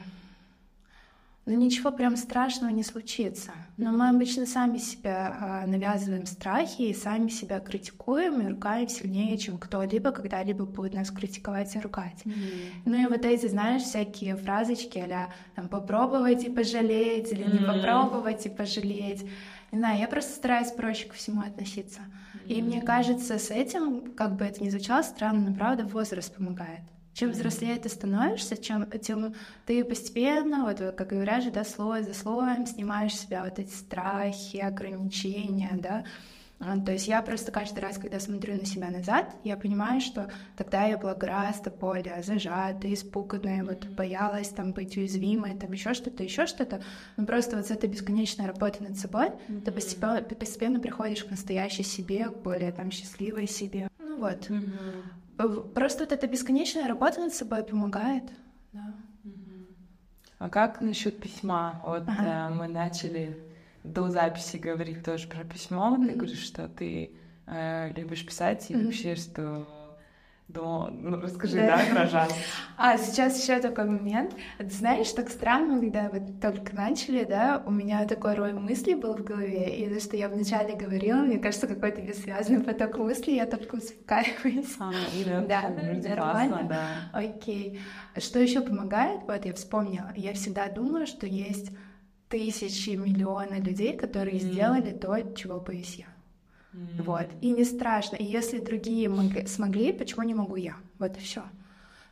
ну, ничего прям страшного не случится. Но мы обычно сами себя э, навязываем страхи и сами себя критикуем и ругаем сильнее, чем кто-либо когда-либо будет нас критиковать и ругать. Mm-hmm. Ну и вот эти, знаешь, всякие фразочки а там попробовать и пожалеть или mm-hmm. не попробовать и пожалеть. Не знаю, я просто стараюсь проще ко всему относиться. Mm-hmm. И мне кажется, с этим, как бы это ни звучало странно, но правда возраст помогает. Чем взрослее ты становишься, чем, тем ты постепенно, вот как говорят же, да, слой за слоем снимаешь себя вот эти страхи, ограничения, да, а, то есть я просто каждый раз, когда смотрю на себя назад, я понимаю, что тогда я была гораздо более зажатая, испуганная, вот боялась там быть уязвимой, там еще что-то, еще что-то. Но просто вот с этой бесконечной работой над собой mm-hmm. ты постепенно, постепенно приходишь к настоящей себе, к более там счастливой себе. Ну вот. Mm-hmm. Просто вот эта бесконечная работа над собой помогает. Да. А как насчет письма? Вот ага. э, мы начали до записи говорить тоже про письмо. Mm-hmm. Ты говоришь, что ты э, любишь писать и mm-hmm. вообще, что до... Ну, расскажи, да, да про жаз. А, сейчас еще такой момент. Ты знаешь, так странно, когда вы только начали, да, у меня такой рой мыслей был в голове, и то, что я вначале говорила, мне кажется, какой-то бессвязный поток мыслей, я только успокаиваюсь. А, да, да, нормально. да. Окей. Что еще помогает? Вот я вспомнила. Я всегда думала, что есть тысячи, миллионы людей, которые mm. сделали то, чего боюсь я. Mm. Вот. И не страшно. И если другие могли, смогли, почему не могу я? Вот и все.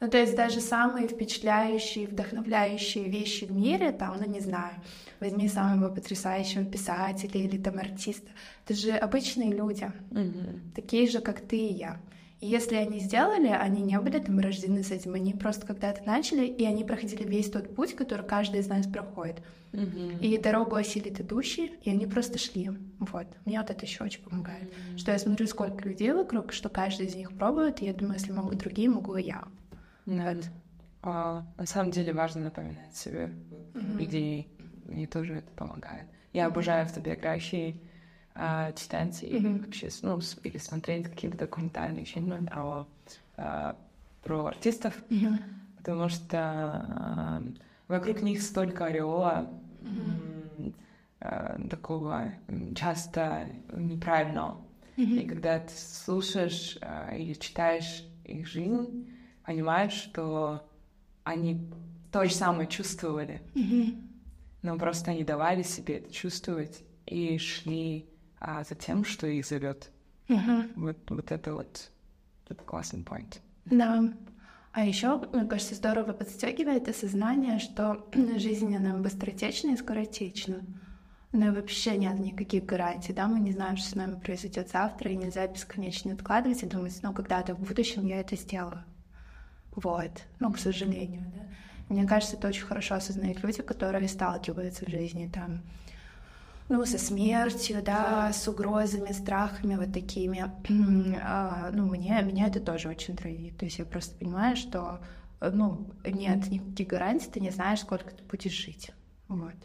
Ну, то есть даже самые впечатляющие, вдохновляющие вещи в мире, там, ну, не знаю, возьми самого потрясающего писателя или там артиста, это же обычные люди, mm-hmm. такие же, как ты и я. И если они сделали, они не были там рождены с этим, они просто когда-то начали, и они проходили весь тот путь, который каждый из нас проходит. Mm-hmm. И дорогу осилит идущий, и они просто шли. Вот. Мне вот это еще очень помогает. Mm-hmm. Что я смотрю, сколько людей вокруг, что каждый из них пробует, и я думаю, если могут другие, могу и я. Вот. А, на самом деле важно напоминать себе mm-hmm. людей, мне тоже это помогает. Я обожаю автобиографии, а, читать и mm-hmm. вообще, ну, или смотреть какие-то документальные фильмы про, а, про артистов, mm-hmm. потому что а, вокруг них столько ореола mm-hmm. а, такого часто неправильного. Mm-hmm. И когда ты слушаешь а, или читаешь их жизнь, понимаешь, что они то же самое чувствовали, mm-hmm. но просто они давали себе это чувствовать и шли а за тем, что их зовет. Uh-huh. Вот, вот это вот это классный point. Да. А еще, мне кажется, здорово подстегивает осознание, что жизнь, она быстротечна и скоротечна. Но вообще нет никаких гарантий, да, мы не знаем, что с нами произойдет завтра, и нельзя бесконечно откладывать и думать, ну, когда-то в будущем я это сделаю. Вот, ну, к сожалению, да. Мне кажется, это очень хорошо осознают люди, которые сталкиваются в жизни там ну, со смертью, да, с угрозами, страхами вот такими. А, ну, мне, меня это тоже очень травит. То есть я просто понимаю, что, ну, нет никаких гарантий, ты не знаешь, сколько ты будешь жить. Вот.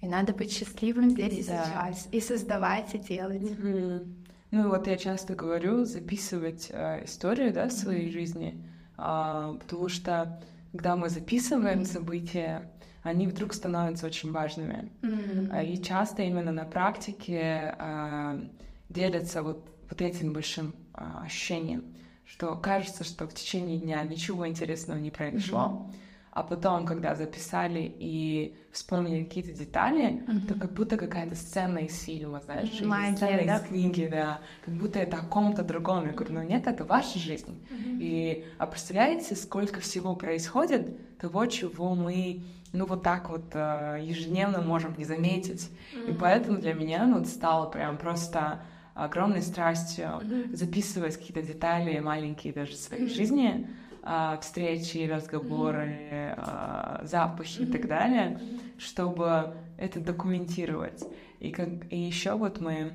И надо быть счастливым здесь и сейчас, и создавать, и делать. Mm-hmm. Ну, вот я часто говорю, записывать э, историю, да, своей mm-hmm. жизни, э, потому что, когда мы записываем mm-hmm. события, они вдруг становятся очень важными. Mm-hmm. И часто именно на практике э, делятся вот, вот этим большим э, ощущением, что кажется, что в течение дня ничего интересного не произошло, mm-hmm. а потом, когда записали и вспомнили какие-то детали, mm-hmm. то как будто какая-то сцена из фильма, знаешь, Магия, сцена да? из книги, да, как будто это о ком-то другом. Я говорю, ну нет, это ваша жизнь. Mm-hmm. И, а представляете, сколько всего происходит, того, чего мы ну, вот так вот э, ежедневно можем не заметить. Mm-hmm. И поэтому для меня ну, стало прям просто огромной страстью mm-hmm. записывать какие-то детали маленькие даже своей mm-hmm. жизни, э, встречи, разговоры, э, запахи mm-hmm. и так далее, чтобы это документировать. И, как, и еще вот мы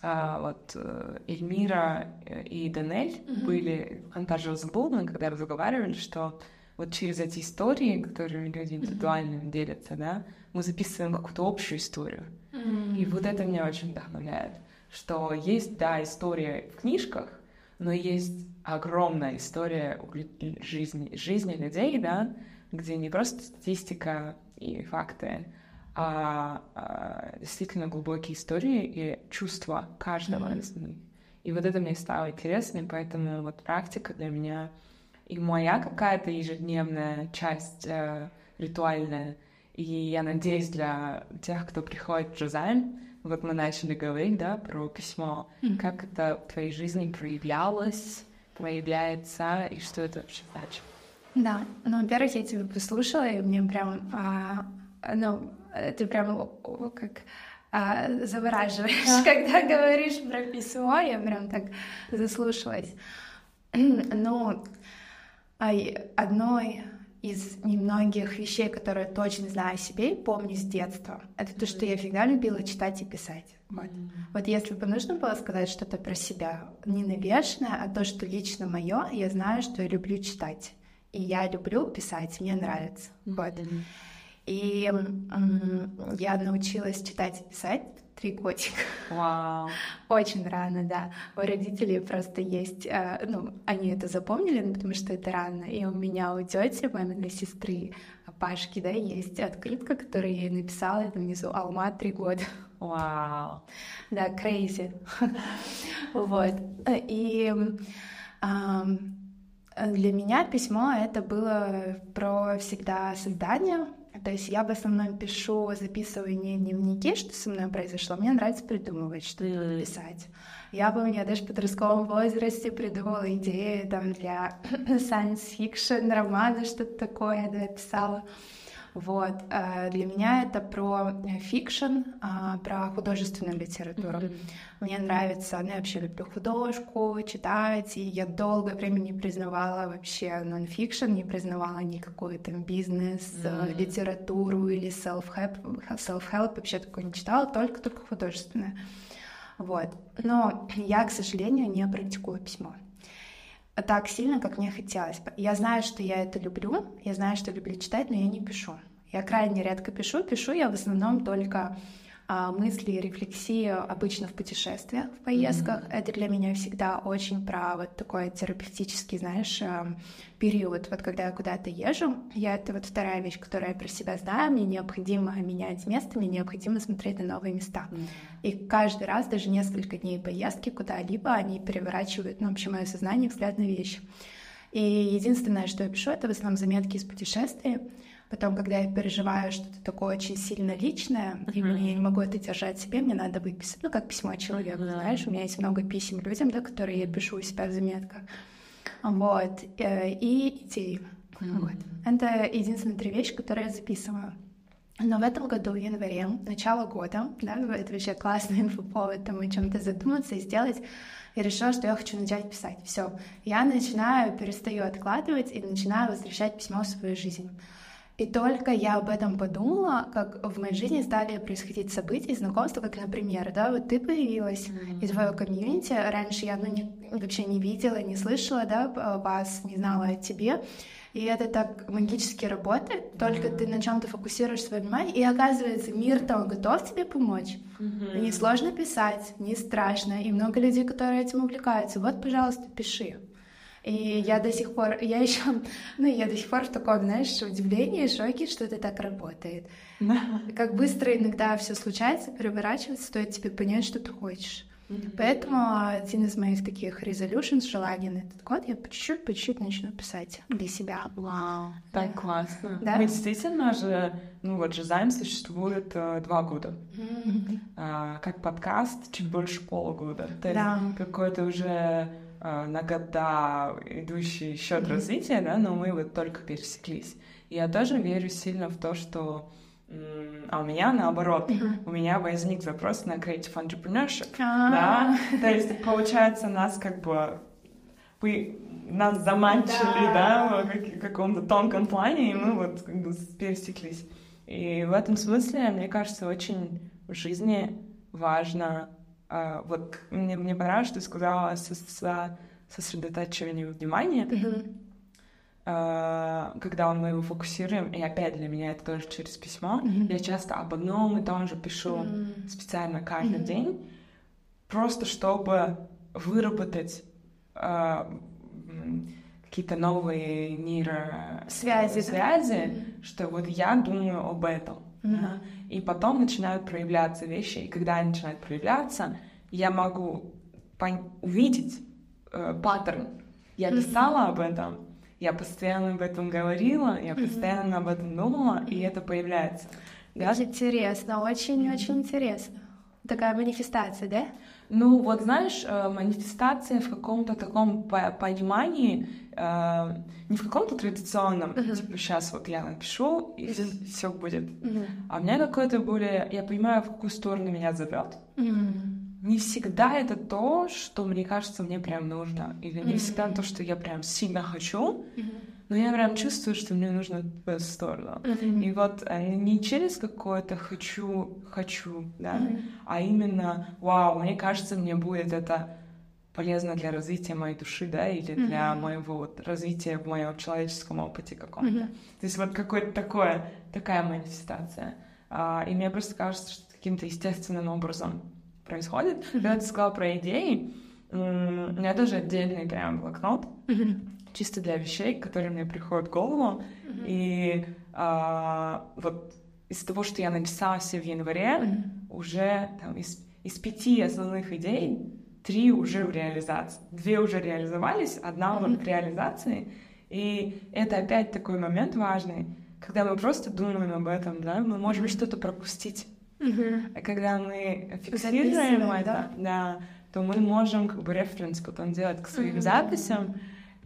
а, вот э, Эльмира и Данель mm-hmm. были, он даже забыл, когда разговаривали, что вот через эти истории, которыми люди индивидуально делятся, да, мы записываем какую-то общую историю. И вот это меня очень вдохновляет, что есть, да, история в книжках, но есть огромная история жизни, жизни людей, да, где не просто статистика и факты, а, а действительно глубокие истории и чувства каждого из них. И вот это мне стало интересным, поэтому вот практика для меня и моя какая-то ежедневная часть э, ритуальная. И я надеюсь, для тех, кто приходит в Джозайн, вот мы начали говорить, да, про письмо, mm-hmm. как это в твоей жизни проявлялось, проявляется, и что это вообще значит. Да, ну, во-первых, я тебя послушала, и мне прям, а, ну, ты прям как а, завораживаешь, когда говоришь про письмо, я прям так заслушалась. Ну, одной из немногих вещей, которые точно знаю о себе и помню с детства, это то, что я всегда любила читать и писать. Вот. Mm-hmm. вот если бы нужно было сказать что-то про себя, не навешенное, а то, что лично мое, я знаю, что я люблю читать. И я люблю писать, мне нравится. Mm-hmm. Вот. И м- я научилась читать и писать три годика. Вау. Очень рано, да. У родителей просто есть, э, ну, они это запомнили, ну, потому что это рано. И у меня, у тети, маминой сестры, Пашки, да, есть открытка, которую я ей написала, это внизу Алма три года. Вау. Да, crazy. Вот. И для меня письмо это было про всегда создание, то есть я в основном пишу, записываю не дневники, что со мной произошло. Мне нравится придумывать, что mm. писать. Я помню, я даже в подростковом возрасте придумала идеи там для science fiction, романа, что-то такое, да, писала. Вот. Э, для меня это про э, fiction, а, про художественную литературу. Mm-hmm. Мне нравится, ну, я вообще люблю художку, читать, и я долгое время не признавала вообще нон-фикшн, не признавала никакой там бизнес, mm-hmm. литературу или self-help, self-help, вообще такое не читала, только-только художественное. Вот. Но я, к сожалению, не практикую письмо так сильно, как мне хотелось. Я знаю, что я это люблю, я знаю, что люблю читать, но я не пишу. Я крайне редко пишу, пишу я в основном только мысли и рефлексии обычно в путешествиях, в поездках. Mm-hmm. Это для меня всегда очень про вот такой терапевтический, знаешь, а, период. Вот когда я куда-то езжу, я это вот вторая вещь, которую я про себя знаю, мне необходимо менять место, мне необходимо смотреть на новые места. Mm-hmm. И каждый раз, даже несколько дней поездки куда-либо, они переворачивают, ну, вообще мое сознание, взгляд на вещи. И единственное, что я пишу, это в основном заметки из путешествий. Потом, когда я переживаю что-то такое очень сильно личное, и я не могу это держать себе, мне надо выписать, ну, как письмо человеку, uh-huh. знаешь, у меня есть много писем людям, да, которые я пишу у себя в заметках. Вот, э, и идеи. Вот. Это единственные три вещи, которые я записываю. Но в этом году, в январе, начало года, да, это вообще классный инфоповод, там о чем-то задуматься и сделать, я решила, что я хочу начать писать. Все, я начинаю, перестаю откладывать и начинаю возвращать письмо в свою жизнь. И только я об этом подумала, как в моей жизни стали происходить события, знакомства, как, например, да, вот ты появилась, mm-hmm. и твое комьюнити, раньше я ну, не, вообще не видела, не слышала, да, вас, не знала о тебе, и это так магически работает, только mm-hmm. ты на чем-то фокусируешь свое внимание, и оказывается, мир там готов тебе помочь. Mm-hmm. Не сложно писать, не страшно, и много людей, которые этим увлекаются. Вот, пожалуйста, пиши. И я до сих пор, я еще, ну, я до сих пор в таком, знаешь, удивлении, шоке, что это так работает. Как быстро иногда все случается, переворачивается, стоит тебе понять, что ты хочешь. Mm-hmm. Поэтому один из моих таких resolutions, желаний на этот год, я по чуть-чуть, по чуть-чуть начну писать для себя. Вау, так да. классно. Да? Мы действительно же, ну вот Жизайм существует э, два года. Mm-hmm. А, как подкаст чуть больше полугода. То да. есть какой-то уже Э, на года идущий счет mm-hmm. развития, да, но мы вот только пересеклись. И я тоже верю сильно в то, что а у меня наоборот, mm-hmm. у меня возник запрос на creative entrepreneurship, ah. да, то есть получается нас как бы вы нас заманчили, да, да в каком-то тонком плане, и мы вот как бы пересеклись. И в этом смысле, мне кажется, очень в жизни важно вот мне, мне понравилось, что ты сказала со, со сосредотачиванию внимания. Mm-hmm. когда мы его фокусируем, и опять для меня это тоже через письмо, Мгм. я часто об одном и том же пишу М. специально каждый Мгм. день, просто чтобы выработать э, какие-то новые нейросвязи, Связи, связи, что вот я думаю об этом. Мгм. да. И потом начинают проявляться вещи, и когда они начинают проявляться, я могу увидеть э, паттерн. Я писала об этом, я постоянно об этом говорила, я постоянно об этом думала, и это появляется. Да? Очень интересно, очень-очень интересно. Такая манифестация, да? Ну, вот знаешь, э, манифестация в каком-то таком по- понимании, э, не в каком-то традиционном, Мгм. типа сейчас вот я напишу, и Мгм. все будет. Мгм. А у меня какое-то более, я понимаю, в какую сторону меня зовет. М. Не всегда это то, что мне кажется, мне прям нужно. Или не Мгм. всегда то, что я прям сильно хочу, Мгм. Но я прям чувствую, что мне нужно в эту сторону. Мгм. И вот э, не через какое-то хочу, хочу, да, Мгм. а именно, вау, мне кажется, мне будет это полезно для развития моей души, да, или для Мгм. моего вот развития в моем человеческом опыте каком-то. Мгм. То есть вот какое-то такое, такая манифестация. А, и мне просто кажется, что каким-то естественным образом происходит. Когда ты сказала про идеи, у меня тоже отдельный прям блокнот, Мгм. Чисто для вещей, которые мне приходят в голову. И а, вот из того, что я написала все в январе, Мгм. уже там из, из пяти основных идей три уже в реализации. Две уже реализовались, одна вот Мгм. к реализации. И это опять такой момент важный, когда мы просто думаем об этом, да, мы можем Мгм. что-то пропустить. Мгм. А когда мы фиксируем это, да? то мы можем как бы референс потом делать к своим Мгм. записям,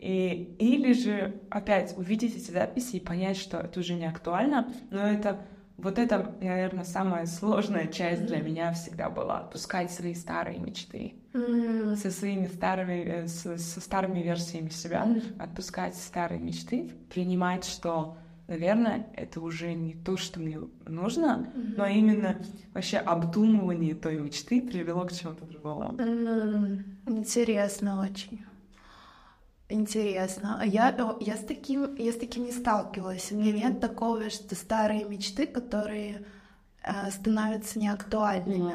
и, или же опять увидеть эти записи и понять, что это уже не актуально, но это вот это, наверное, самая сложная часть для меня всегда была отпускать свои старые мечты. Со своими старыми, э, со, со старыми версиями себя, отпускать старые мечты, принимать, что, наверное, это уже не то, что мне нужно, но именно вообще обдумывание той мечты привело к чему-то другому. Интересно очень. Интересно. А Я, я, с таким, я с таким не сталкивалась. У меня нет такого, что старые мечты, которые э, становятся неактуальными.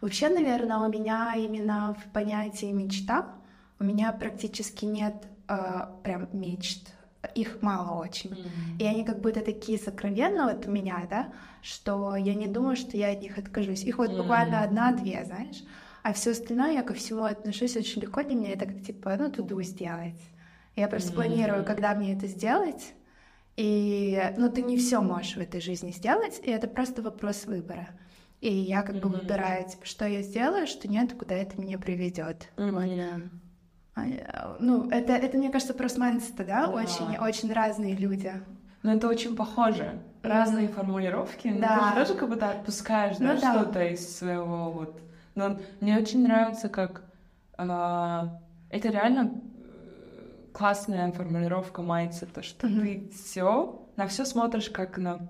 Вообще, наверное, у меня именно в понятии мечта у меня практически нет э, прям мечт. Их мало очень. И они как будто такие сокровенные вот у меня, да, что я не думаю, что я от них откажусь. Их вот Мгм. буквально одна-две, знаешь. А все остальное я ко всему отношусь очень легко. Для меня это как типа, ну, туду сделать. Я просто Мгм. планирую, когда мне это сделать. И, ну, ты не все можешь в этой жизни сделать, и это просто вопрос выбора. И я как бы Мгм. выбираю, типа, что я сделаю, что нет, куда это меня приведет. А, Ну, это, это, мне кажется, просто mindset, да? Да. Очень, очень разные люди. Но это очень похоже. Разные формулировки, но Да. ты же тоже как будто отпускаешь да, Ну да. что-то из своего вот. Но мне очень нравится, как а, это реально э, классная формулировка mindset а, что Мгм. ты все на все смотришь как на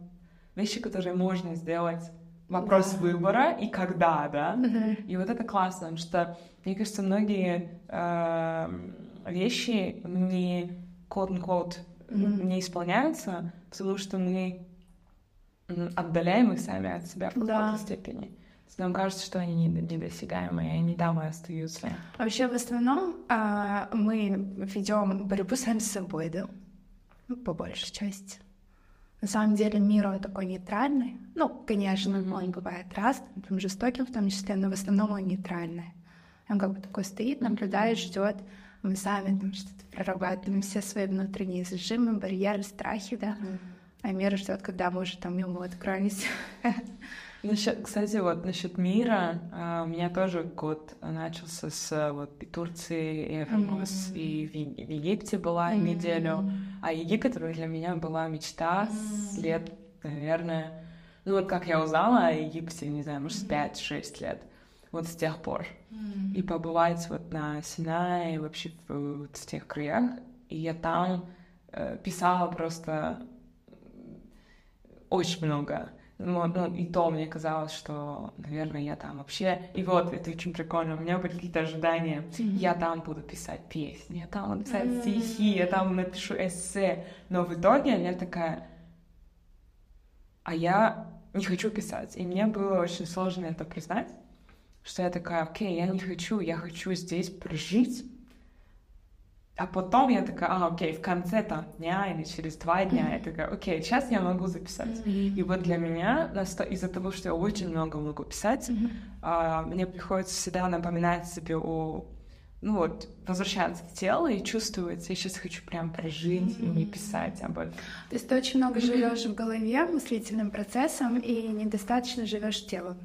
вещи, которые можно сделать. Вопрос Да. выбора и когда, да? Мгм. И вот это классно, потому что, мне кажется, многие э, вещи не код-код Мгм. не исполняются, потому что мы отдаляем их сами от себя в Да. какой-то степени. Нам кажется, что они не- недосягаемые, и они там и остаются. Вообще, в основном а, мы ведем борьбу сами с собой, да? Ну, по большей части. На самом деле мир он такой нейтральный. Ну, конечно, Мгм. он бывает разным, там жестоким в том числе, но в основном он нейтральный. Он как бы такой стоит, наблюдает, ждет. Мы сами там что-то прорабатываем все свои внутренние зажимы, барьеры, страхи, да. А мир ждет, когда мы уже там ему откроемся. Насчет, кстати, вот насчет мира, а, у меня тоже год начался с а, вот и Турции, и Эфемос, Мгм. и в, в Египте была неделю. А Египет для меня была мечта с М. лет, наверное, ну вот как я узнала о Египте, не знаю, может, 5-6 лет. Вот с тех пор. И побывать вот на Синае, вообще вот в тех краях. И я там э, писала просто очень много. Ну, ну, и то мне казалось, что, наверное, я там вообще... И вот, это очень прикольно, у меня были какие-то ожидания. Mm-hmm. Я там буду писать песни, я там буду писать mm-hmm. стихи, я там напишу эссе. Но в итоге я такая... А я не хочу писать. И мне было очень сложно это признать, что я такая, окей, я не хочу, я хочу здесь прожить а потом я такая, а, окей, в конце там дня или через два дня я такая, окей, сейчас я могу записать. Mm-hmm. И вот для меня, из-за того, что я очень много могу писать, mm-hmm. а, мне приходится всегда напоминать себе о ну вот, возвращаться в тело и чувствовать, я сейчас хочу прям прожить mm-hmm. и писать об этом. То есть ты очень много живешь в голове мыслительным процессом и недостаточно живешь телом.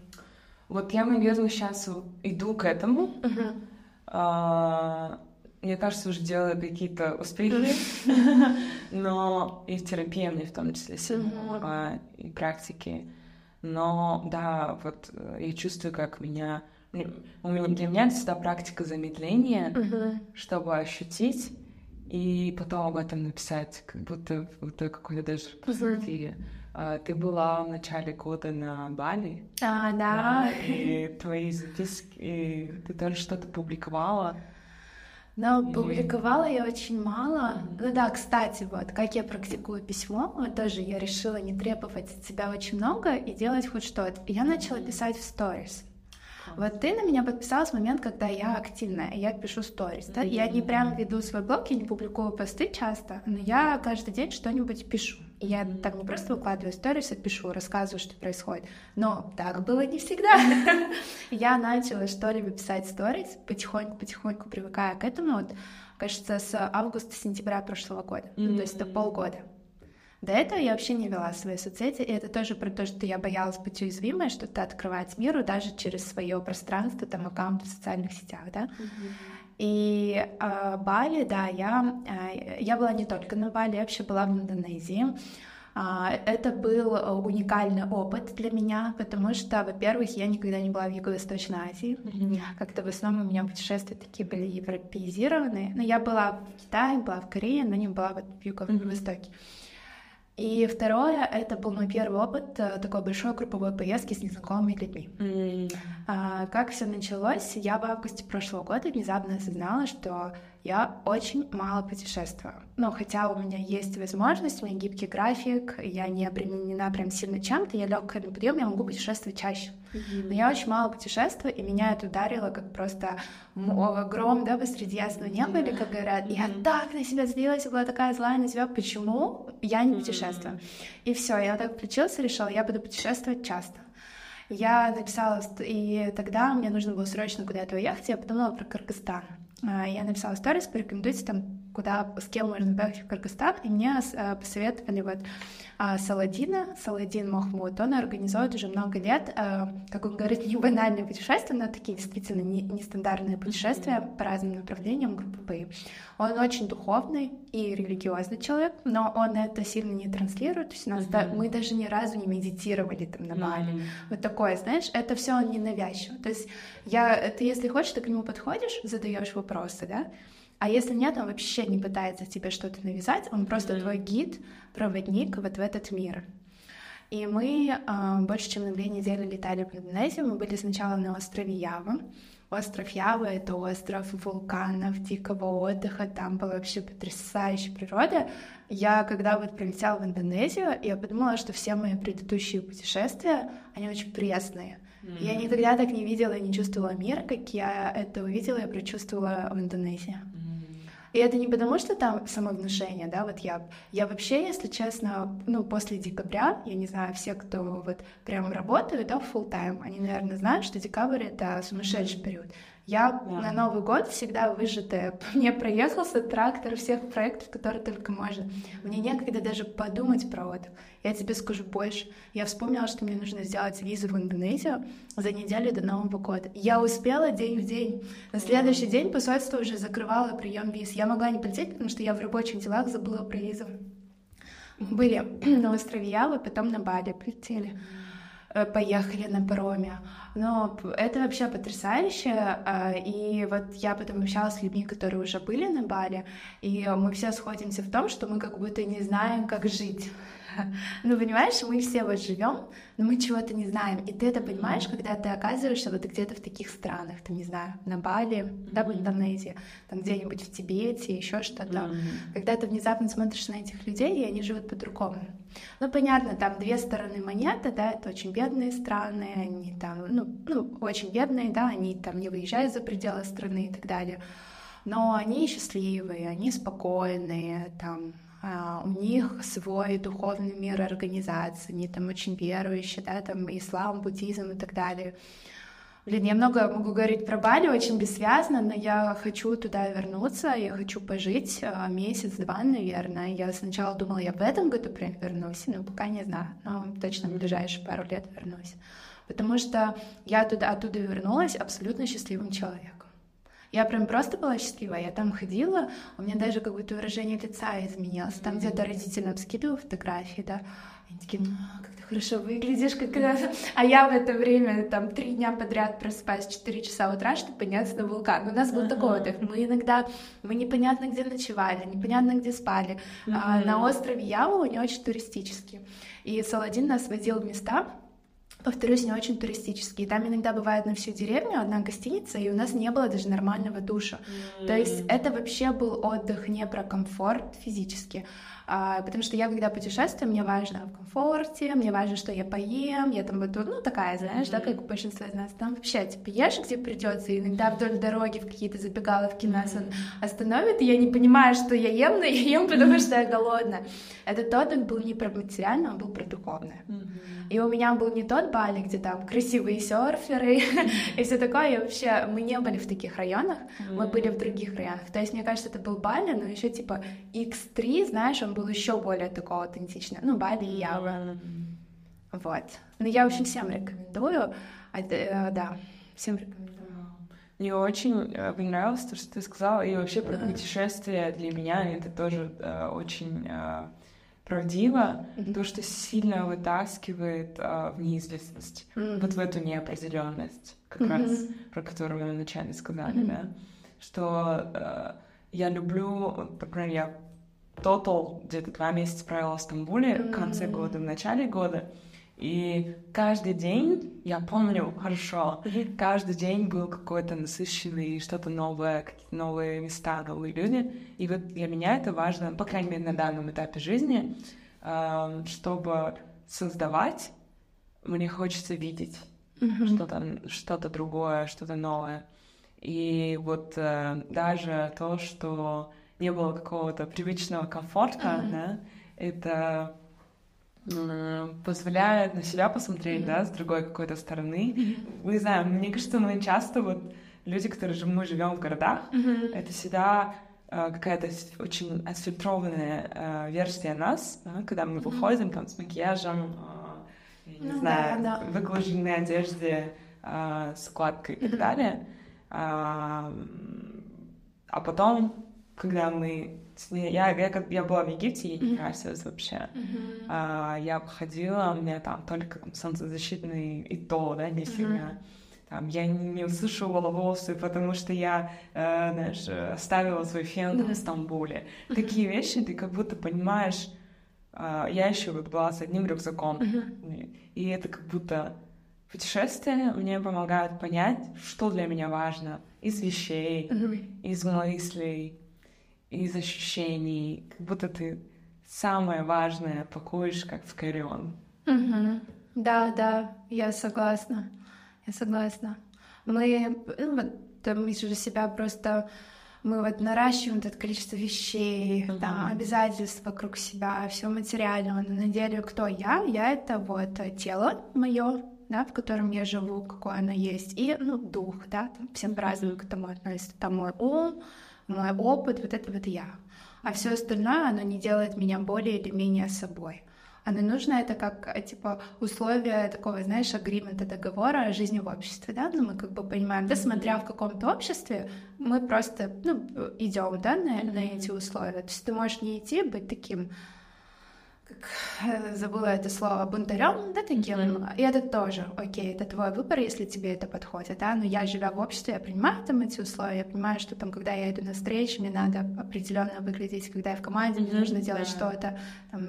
Вот я, наверное, сейчас иду к этому. Mm-hmm. А, мне кажется, уже делаю какие-то успехи, но и в терапии мне в том числе сильно, и практики. Но да, вот э, я чувствую, как меня... У меня для меня это всегда практика замедления, чтобы ощутить и потом об этом написать, как будто вот какой-то даже. А, ты была в начале года на Бали. А, да. И твои записки, и ты тоже что-то публиковала. Но публиковала я очень мало. Ну да, кстати, вот, как я практикую письмо, вот тоже я решила не требовать от себя очень много и делать хоть что-то. Я начала писать в сторис. Вот ты на меня подписалась в момент, когда я активная, я пишу сторис. Да? Я не прям веду свой блог, я не публикую посты часто, но я каждый день что-нибудь пишу. И я так не просто выкладываю сторис, а пишу, рассказываю, что происходит. Но так было не всегда. Я начала что-либо писать сторис, потихоньку-потихоньку привыкая к этому. Вот, кажется, с августа-сентября прошлого года. То есть это полгода. До этого я вообще не вела свои соцсети, и это тоже про то, что я боялась быть уязвимой, что-то открывать миру даже через свое пространство, там, аккаунт в социальных сетях, да. Mm-hmm. И э, Бали, да, я, э, я была не только на Бали, я вообще была в Индонезии. Uh, это был уникальный опыт для меня, потому что, во-первых, я никогда не была в Юго-Восточной Азии. Mm-hmm. Как-то в основном у меня путешествия такие были европеизированные. Но я была в Китае, была в Корее, но не была вот в Юго-Востоке. Mm-hmm. И второе, это был мой первый опыт э, такой большой групповой поездки с незнакомыми людьми. Mm. А, как все началось? Я в августе прошлого года внезапно осознала, что я очень мало путешествую. Ну, хотя у меня есть возможность, у меня гибкий график, я не обременена прям сильно чем-то, я легкая на подъем, я могу путешествовать чаще. Mm-hmm. Но я очень мало путешествую, и меня это ударило как просто гром, да, посреди ясного неба, или как говорят, mm-hmm. я так на себя злилась, была такая злая на себя, почему я не путешествую? И все, я вот так включился, решила, я буду путешествовать часто. Я написала, и тогда мне нужно было срочно куда-то уехать, я подумала про Кыргызстан. А, я написала сторис, порекомендуйте там, куда, с кем можно поехать в Кыргызстан, и мне а, посоветовали вот а Саладина, Саладин Махмуд, он организует уже много лет, э, как он говорит, не банальные путешествия, но такие действительно нестандартные путешествия по разным направлениям группы Он очень духовный и религиозный человек, но он это сильно не транслирует. То есть у нас mm-hmm. да, мы даже ни разу не медитировали там на Бали. Mm-hmm. Вот такое, знаешь, это все он не навязчиво. То есть я, ты если хочешь, ты к нему подходишь, задаешь вопросы, да, а если нет, он вообще не пытается тебе что-то навязать, он просто mm-hmm. твой гид, проводник вот в этот мир. И мы э, больше чем на две недели летали в Индонезию. Мы были сначала на острове Ява. Остров Ява — это остров вулканов, дикого отдыха, там была вообще потрясающая природа. Я, когда вот прилетела в Индонезию, я подумала, что все мои предыдущие путешествия, они очень пресные. Mm-hmm. Я никогда так не видела и не чувствовала мир, как я это увидела и прочувствовала в Индонезии. И это не потому, что там самовнушение, да, вот я, я вообще, если честно, ну, после декабря, я не знаю, все, кто вот прям работают, да, full time, они, наверное, знают, что декабрь — это сумасшедший период. Я yeah. на Новый год всегда выжатая. Мне проехался трактор всех проектов, которые только можно. Мне некогда даже подумать про отдых. Я тебе скажу больше. Я вспомнила, что мне нужно сделать визу в Индонезию за неделю до Нового года. Я успела день в день. На следующий день посольство уже закрывало прием виз. Я могла не полететь, потому что я в рабочих делах забыла про визу. Были на острове Явы, потом на Бали прилетели. Э, поехали на пароме. Но это вообще потрясающе. А, и вот я потом общалась с людьми, которые уже были на Бали, и мы все сходимся в том, что мы как будто не знаем, как жить. Ну, понимаешь, мы все вот живем, но мы чего-то не знаем. И ты это понимаешь, когда ты оказываешься вот где-то в таких странах, там, не знаю, на Бали, да, в Индонезии, там где-нибудь в Тибете, еще что-то. Когда ты внезапно смотришь на этих людей, и они живут по-другому. Ну, понятно, там две стороны монеты, да, это очень бедные страны, они там, ну, ну, очень бедные, да, они там не выезжают за пределы страны и так далее. Но они счастливые, они спокойные, там, Uh, у них свой духовный мир организации, они там очень верующие, да, там ислам, буддизм и так далее. Блин, я много могу говорить про Бали, очень бессвязно, но я хочу туда вернуться, я хочу пожить uh, месяц-два, наверное. Я сначала думала, я в этом году прям вернусь, но пока не знаю, но точно в ближайшие пару лет вернусь. Потому что я туда, оттуда вернулась абсолютно счастливым человеком. Я прям просто была счастлива, я там ходила, у меня даже какое-то выражение лица изменилось. Там где-то родителям скидываю фотографии, да, они такие, ну, как ты хорошо выглядишь, как А я в это время там три дня подряд просыпаюсь в 4 часа утра, чтобы подняться на вулкан. У нас был такой отдых. Мы иногда, мы непонятно где ночевали, непонятно где спали. А на острове Яву не очень туристический. И Саладин нас водил в места, повторюсь, не очень туристические. Там иногда бывает на всю деревню одна гостиница, и у нас не было даже нормального душа. Mm. То есть это вообще был отдых не про комфорт физически, а, потому что я, когда путешествую, мне важно в комфорте, мне важно, что я поем, я там буду, ну, такая, знаешь, mm-hmm. да, как у большинства из нас. Там вообще, типа, ешь, где придется, иногда вдоль дороги в какие-то забегаловки mm-hmm. нас он остановит, и я не понимаю, что я ем, но я ем, потому mm-hmm. что я голодная. Этот отдых был не про материальное, он был про духовное. Mm-hmm. И у меня был не тот Бали, где там красивые серферы и все такое. И вообще, мы не были в таких районах, мы были в других районах. То есть, мне кажется, это был Бали, но еще типа X3, знаешь, он был еще более такого аутентичного. Ну, Бали и Ява. Вот. Но я очень всем рекомендую. А, э, да, всем рекомендую. Мне очень э, понравилось то, что ты сказала, и вообще про путешествия для меня это тоже э, очень э, правдиво, mm-hmm. то, что сильно вытаскивает э, в неизвестность, mm-hmm. вот в эту неопределенность, как mm-hmm. раз про которую мы вначале сказали, mm-hmm. да, что э, я люблю, например, я тотал где-то два месяца провела в Стамбуле mm-hmm. в конце года, в начале года. И каждый день, я помню хорошо, mm-hmm. каждый день был какой-то насыщенный, что-то новое, какие-то новые места, новые люди. И вот для меня это важно, по крайней мере, на данном этапе жизни, эм, чтобы создавать, мне хочется видеть mm-hmm. что-то, что-то другое, что-то новое. И вот э, даже то, что не было какого-то привычного комфорта, mm-hmm. да, это позволяет на себя посмотреть, mm-hmm. да, с другой какой-то стороны. Mm-hmm. Не знаю, мне кажется, мы часто вот люди, которые же мы живем в городах, mm-hmm. это всегда э, какая-то очень отфильтрованная э, версия нас, да, когда мы выходим там с макияжем, э, не ну, знаю, да, да. выглаженной одежде, э, с укладкой и так далее. А, а потом когда мы... Я, я, я была в Египте, я не красилась вообще. Mm-hmm. А, я походила, у меня там только там, солнцезащитный и то, да, не сильно. Mm-hmm. Там, я не, не усушивала волосы, потому что я, э, знаешь, оставила свой фен mm-hmm. в Стамбуле. Mm-hmm. Такие вещи ты как будто понимаешь... Э, я еще вот была с одним рюкзаком, mm-hmm. и это как будто путешествия мне помогают понять, что для меня важно из вещей, mm-hmm. из мыслей, из ощущений, как будто ты самое важное пакуешь, как в карион. Угу. Да, да, я согласна. Я согласна. Мы, ну, мы же себя просто мы вот наращиваем это количество вещей, uh-huh. там, обязательств вокруг себя, все материального. Но на деле кто я? Я это вот тело мое, да, в котором я живу, какое оно есть, и ну, дух, да, там, всем по-разному к этому относится. Там мой ум, мой опыт, вот это вот я. А все остальное, оно не делает меня более или менее собой. Оно нужно это как, типа, условие такого, знаешь, агримента, договора о жизни в обществе, да, ну, мы как бы понимаем, да, смотря в каком-то обществе, мы просто, ну, идем, да, на, на эти условия. То есть ты можешь не идти, быть таким как забыла это слово, бунтарем, да, таким, mm-hmm. и это тоже, окей, это твой выбор, если тебе это подходит, да, но я, живя в обществе, я принимаю там эти условия, я понимаю, что там, когда я иду на встречу, мне надо определенно выглядеть, когда я в команде, mm-hmm. мне нужно делать yeah. что-то, там,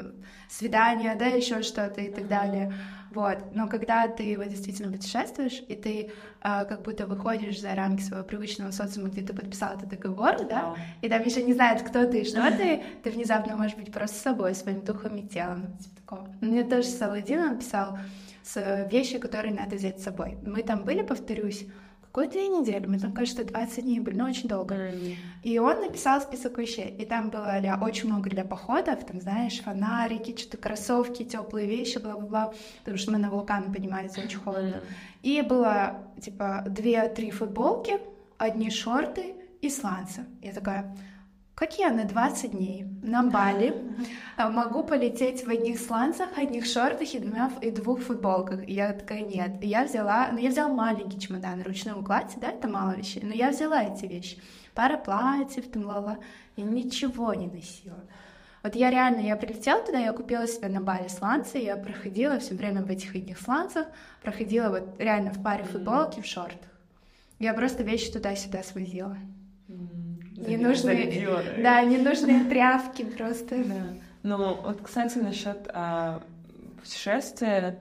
свидание, да, еще что-то и так mm-hmm. далее, вот, но когда ты вот действительно путешествуешь, и ты а, как будто выходишь за рамки своего привычного социума, где ты подписал этот договор, да, да? и там еще не знают, кто ты и что ты, ты внезапно можешь быть просто собой, своим духом и телом, типа такого. Мне тоже Саладин написал с вещи, которые надо взять с собой. Мы там были, повторюсь, какой-то недели, мы там, кажется, 20 дней были, но очень долго. И он написал список вещей, и там было для, очень много для походов, там, знаешь, фонарики, что-то кроссовки, теплые вещи, бла-бла-бла, потому что мы на вулкан поднимались, очень холодно. И было, типа, две-три футболки, одни шорты и сланцы. Я такая, как я на 20 дней на Бали а, могу полететь в одних сланцах, одних шортах и, двумя, и двух футболках? И я такая, нет. Я взяла, ну я взяла маленький чемодан ручной укладе, да, это мало вещей, но я взяла эти вещи. Пара платьев, там, лала. Я ничего не носила. Вот я реально, я прилетела туда, я купила себе на Бали сланцы, я проходила все время в этих одних сланцах, проходила вот реально в паре футболки, в шортах. Я просто вещи туда-сюда свозила. Не нужны, да, не нужны тряпки просто. Да. Ну, вот, кстати, насчет а, путешествия,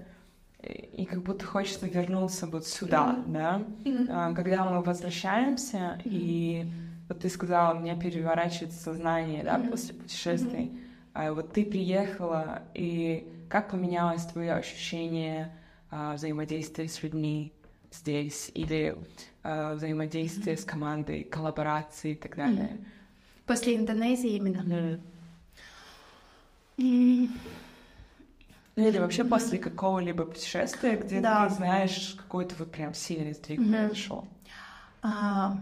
и как будто хочется вернуться вот сюда, mm-hmm. да, mm-hmm. А, когда мы возвращаемся, mm-hmm. и вот ты сказала, у меня переворачивается сознание, да, mm-hmm. после путешествий, mm-hmm. а вот ты приехала, и как поменялось твое ощущение а, взаимодействия с людьми здесь, или э, взаимодействие mm-hmm. с командой, коллаборации и так далее. Mm-hmm. После Индонезии именно. Mm-hmm. Или вообще mm-hmm. после какого-либо путешествия, где да. ты знаешь, какой-то вот прям сильный сдвиг mm-hmm. произошел. А,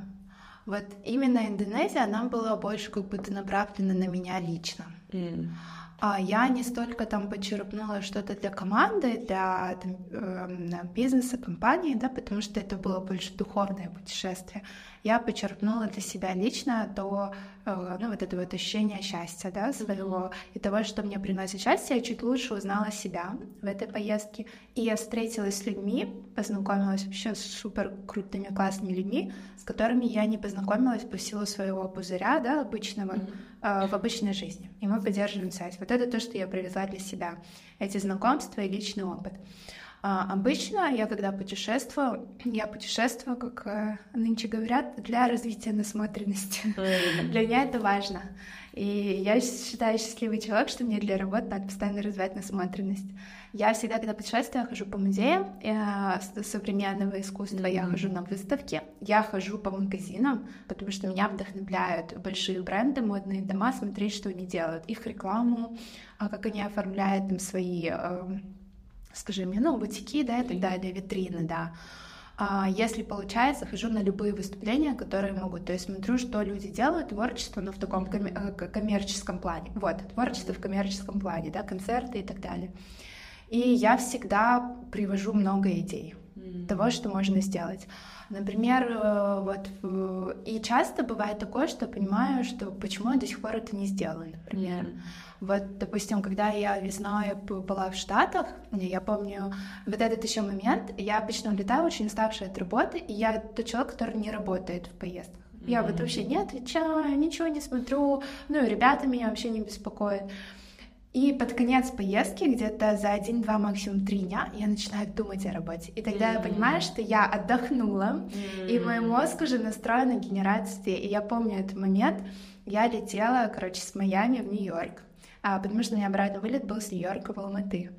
вот именно Индонезия, она была больше как будто направлена на меня лично. Mm. А я не столько там почерпнула что-то для команды, для там, э, бизнеса, компании, да, потому что это было больше духовное путешествие. Я почерпнула для себя лично то, э, ну, вот это вот ощущение счастья, да, своего, и того, что мне приносит счастье, я чуть лучше узнала себя в этой поездке, и я встретилась с людьми, познакомилась вообще с супер крутыми, классными людьми, с которыми я не познакомилась по силу своего пузыря, да, обычного, mm-hmm. в обычной жизни. И мы поддерживаем связь. Вот это то, что я привезла для себя. Эти знакомства и личный опыт. А, обычно я, когда путешествую, я путешествую, как э, нынче говорят, для развития насмотренности. Для меня это важно. И я считаю счастливый человек, что мне для работы надо постоянно развивать насмотренность. Я всегда, когда путешествую, я хожу по музеям э, современного искусства, mm-hmm. я хожу на выставки, я хожу по магазинам, потому что меня вдохновляют большие бренды, модные дома, смотреть, что они делают, их рекламу, а как они оформляют там свои э, скажи мне, ну, бутики, да, и так далее, витрины, да. А если получается, хожу на любые выступления, которые могут. То есть смотрю, что люди делают, творчество, но в таком э, коммерческом плане. Вот, творчество в коммерческом плане, да, концерты и так далее. И я всегда привожу много идей mm-hmm. того, что можно сделать. Например, э, вот, и часто бывает такое, что понимаю, что почему я до сих пор это не сделала, например. Mm-hmm. Вот, допустим, когда я весной была в Штатах, я помню вот этот еще момент, я обычно улетаю очень уставшая от работы, и я тот человек, который не работает в поездках. Я вот вообще не отвечаю, ничего не смотрю, ну и ребята меня вообще не беспокоят. И под конец поездки, где-то за один-два, максимум три дня, я начинаю думать о работе. И тогда mm-hmm. я понимаю, что я отдохнула, mm-hmm. и мой мозг уже настроен на генерацию. И я помню этот момент. Я летела, короче, с Майами в Нью-Йорк а, потому что у меня обратный вылет был с Нью-Йорка в Алматы.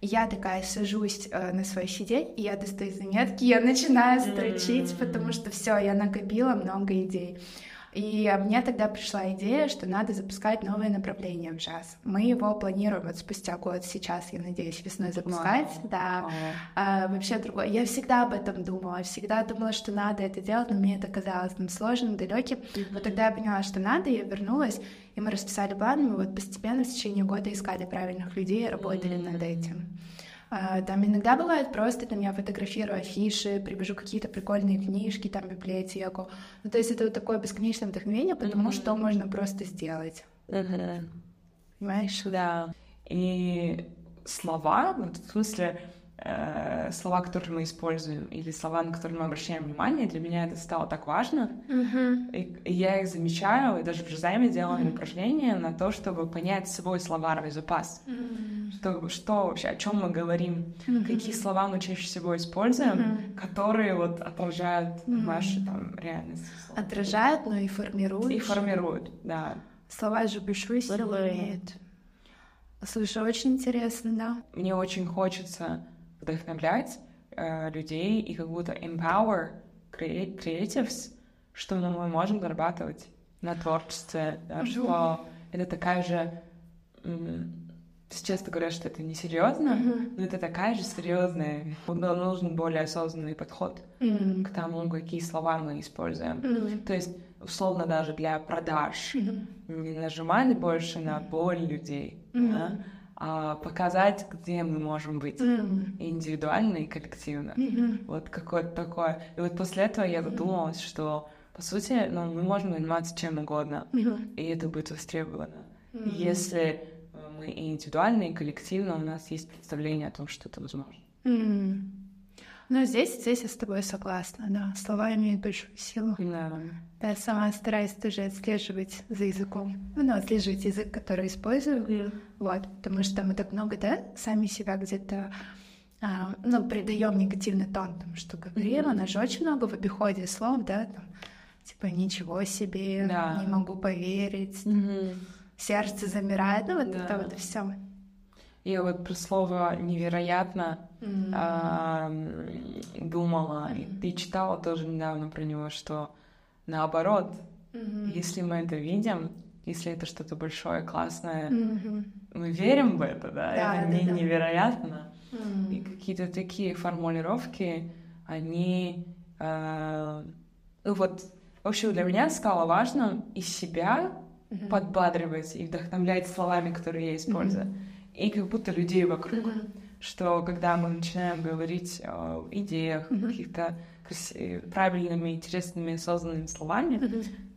И я такая сажусь э, на свой сиденье, и я достаю заметки, я начинаю строчить, mm-hmm. потому что все, я накопила много идей. И мне тогда пришла идея, что надо запускать новое направление в джаз. Мы его планируем вот спустя год сейчас, я надеюсь, весной запускать. Wow. Да. Wow. А, вообще другое. Я всегда об этом думала, всегда думала, что надо это делать, но мне это казалось там сложным, далеким. Mm-hmm. Но тогда я поняла, что надо, я вернулась, и мы расписали план, мы вот постепенно в течение года искали правильных людей, работали mm-hmm. над этим. А, там иногда бывает просто, там я фотографирую афиши, привожу какие-то прикольные книжки, там библиотеку. Ну, то есть это вот такое бесконечное вдохновение, потому mm-hmm. что можно просто сделать. Mm-hmm. Понимаешь? Да. И слова, вот в смысле, э, слова, которые мы используем, или слова, на которые мы обращаем внимание, для меня это стало так важно. Мгм. И, и я их замечаю, и даже в Жизайме делаем упражнения на то, чтобы понять свой словарный запас. М. Что, что вообще, о чем мы говорим, Мгм. какие слова мы чаще всего используем, Мгм. которые вот отражают Мгм. нашу там реальность. Отражает, но и формирует. И формируют, да. Слова же большую силу имеют. Слушай, очень интересно, да. Мне очень хочется вдохновлять э, людей и как будто empower crea- creatives, что ну, мы можем зарабатывать на творчестве, да, что это такая же... м, все часто говорят, что это несерьезно, Мгм. но это такая же серьезная. Нужен более осознанный подход М. к тому, какие слова мы используем. М. То есть, условно, даже для продаж Мгм. не нажимать больше на боль людей, Мгм. да, показать, где мы можем быть М. индивидуально и коллективно. Мгм. Вот какое-то такое. И вот после этого я задумалась, что, по сути, ну, мы можем заниматься чем угодно, Мгм. и это будет востребовано. Мгм. Если э, мы и индивидуально, и коллективно, у нас есть представление о том, что это возможно. М. Ну, здесь, здесь я с тобой согласна, да. Слова имеют большую силу. Да. Я сама стараюсь тоже отслеживать за языком. Ну, отслеживать язык, который использую. Вот, потому что мы так много, да, сами себя где-то а, ну, придаем негативный тон, там, что говорим, у нас же очень много в обиходе слов, да, там, типа ничего себе, Да. не могу поверить, сердце замирает, ну вот Да. это вот все. Я вот про слово «невероятно» а, м, думала, и ты читала тоже недавно про него, что наоборот, если мы это видим, если это что-то большое, классное, мы верим в это, да, Да, это да, не да. невероятно. И какие-то такие формулировки, они... э, ну вот, в общем, для меня стало важно и себя подбадривать и вдохновлять словами, которые я использую, и как будто людей вокруг. Что когда мы начинаем говорить о идеях, Мгм. каких-то краси- правильными, интересными, осознанными словами,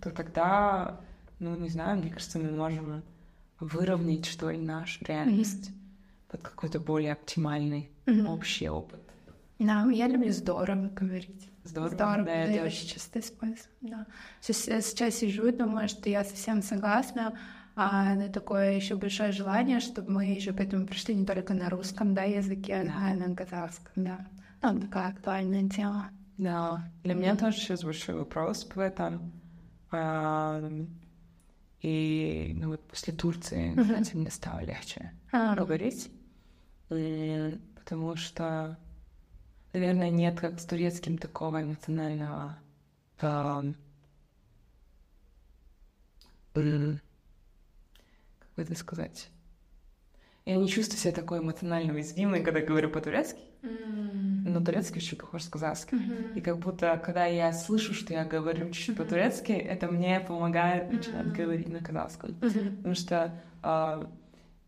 то тогда, ну, не знаю, мне кажется, мы можем выровнять, что ли, нашу реальность под какой-то более оптимальный общий опыт. Да, я люблю здорово говорить. Здорово, Здорово, да, это очень часто использую. Да. Сейчас, сейчас сижу и думаю, что я совсем согласна. А на такое еще большое желание, чтобы мы еще к этому пришли не только на русском да, языке, а на казахском, да. Ну, такая актуальная тема. Да, для меня тоже сейчас большой вопрос в этом. И ну, вот после Турции, Мгм. кстати, мне стало легче А, говорить, М, потому что, наверное, нет как с турецким такого эмоционального м, как бы это сказать? Я не чувствую себя такой эмоционально уязвимой, когда говорю по-турецки, но турецкий очень похож с казахским. И как будто, когда я слышу, что я говорю чуть-чуть по-турецки, это мне помогает начинать говорить на казахском. Потому что а,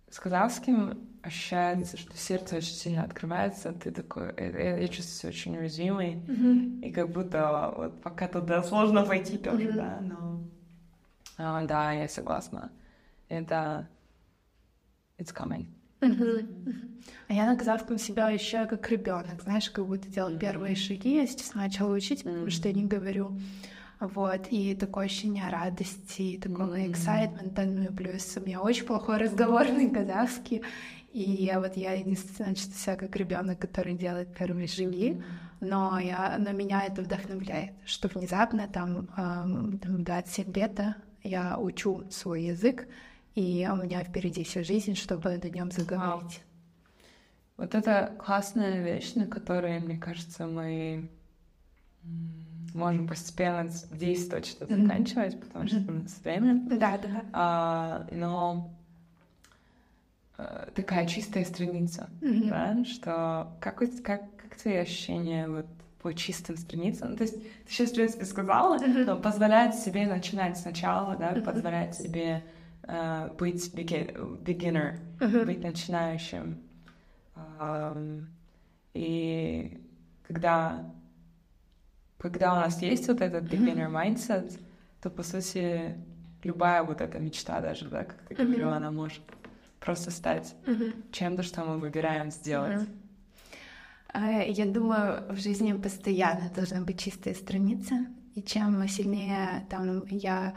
с казахским ощущается, что сердце очень сильно открывается, ты такой, э, э, я чувствую себя очень уязвимой, и как будто вот пока туда сложно пойти тоже, Мгм. да, но... а, да, я согласна. Это... It's coming. А я на казахском себя ощущаю как ребенок, знаешь, как будто делал первые шаги. Я сейчас начала учить, потому что я не говорю. Вот, и такое ощущение радости, и такого эксайтмента, ну и плюс у меня очень плохой разговорный казахский, и я вот я единственное чувствую себя как ребенок, который делает первые шаги, но я, но меня это вдохновляет, что внезапно там, эм, там 27 лет да, я учу свой язык, и у меня впереди всю жизнь, чтобы на нем заговорить. Вот это классная вещь, на которой, мне кажется, мы можем постепенно действовать, что Мгм. заканчивать, потому что у нас время. Да, да. А, но э, такая чистая страница, Мгм. да, что как, как, как твои ощущения вот по чистым страницам? То есть ты сейчас, в принципе, сказала, Мгм. но позволяет себе начинать сначала, да, Мгм. позволяет себе э, быть beги- beginner, Мгм. быть начинающим. Ам, И когда, когда у нас есть вот этот beginner mindset, то, по сути, любая вот эта мечта даже, да, как ты Мгм. говорила, она может просто стать mm-hmm. чем-то, что мы выбираем сделать. Mm-hmm. Я думаю, в жизни постоянно должна быть чистая страница, и чем сильнее там я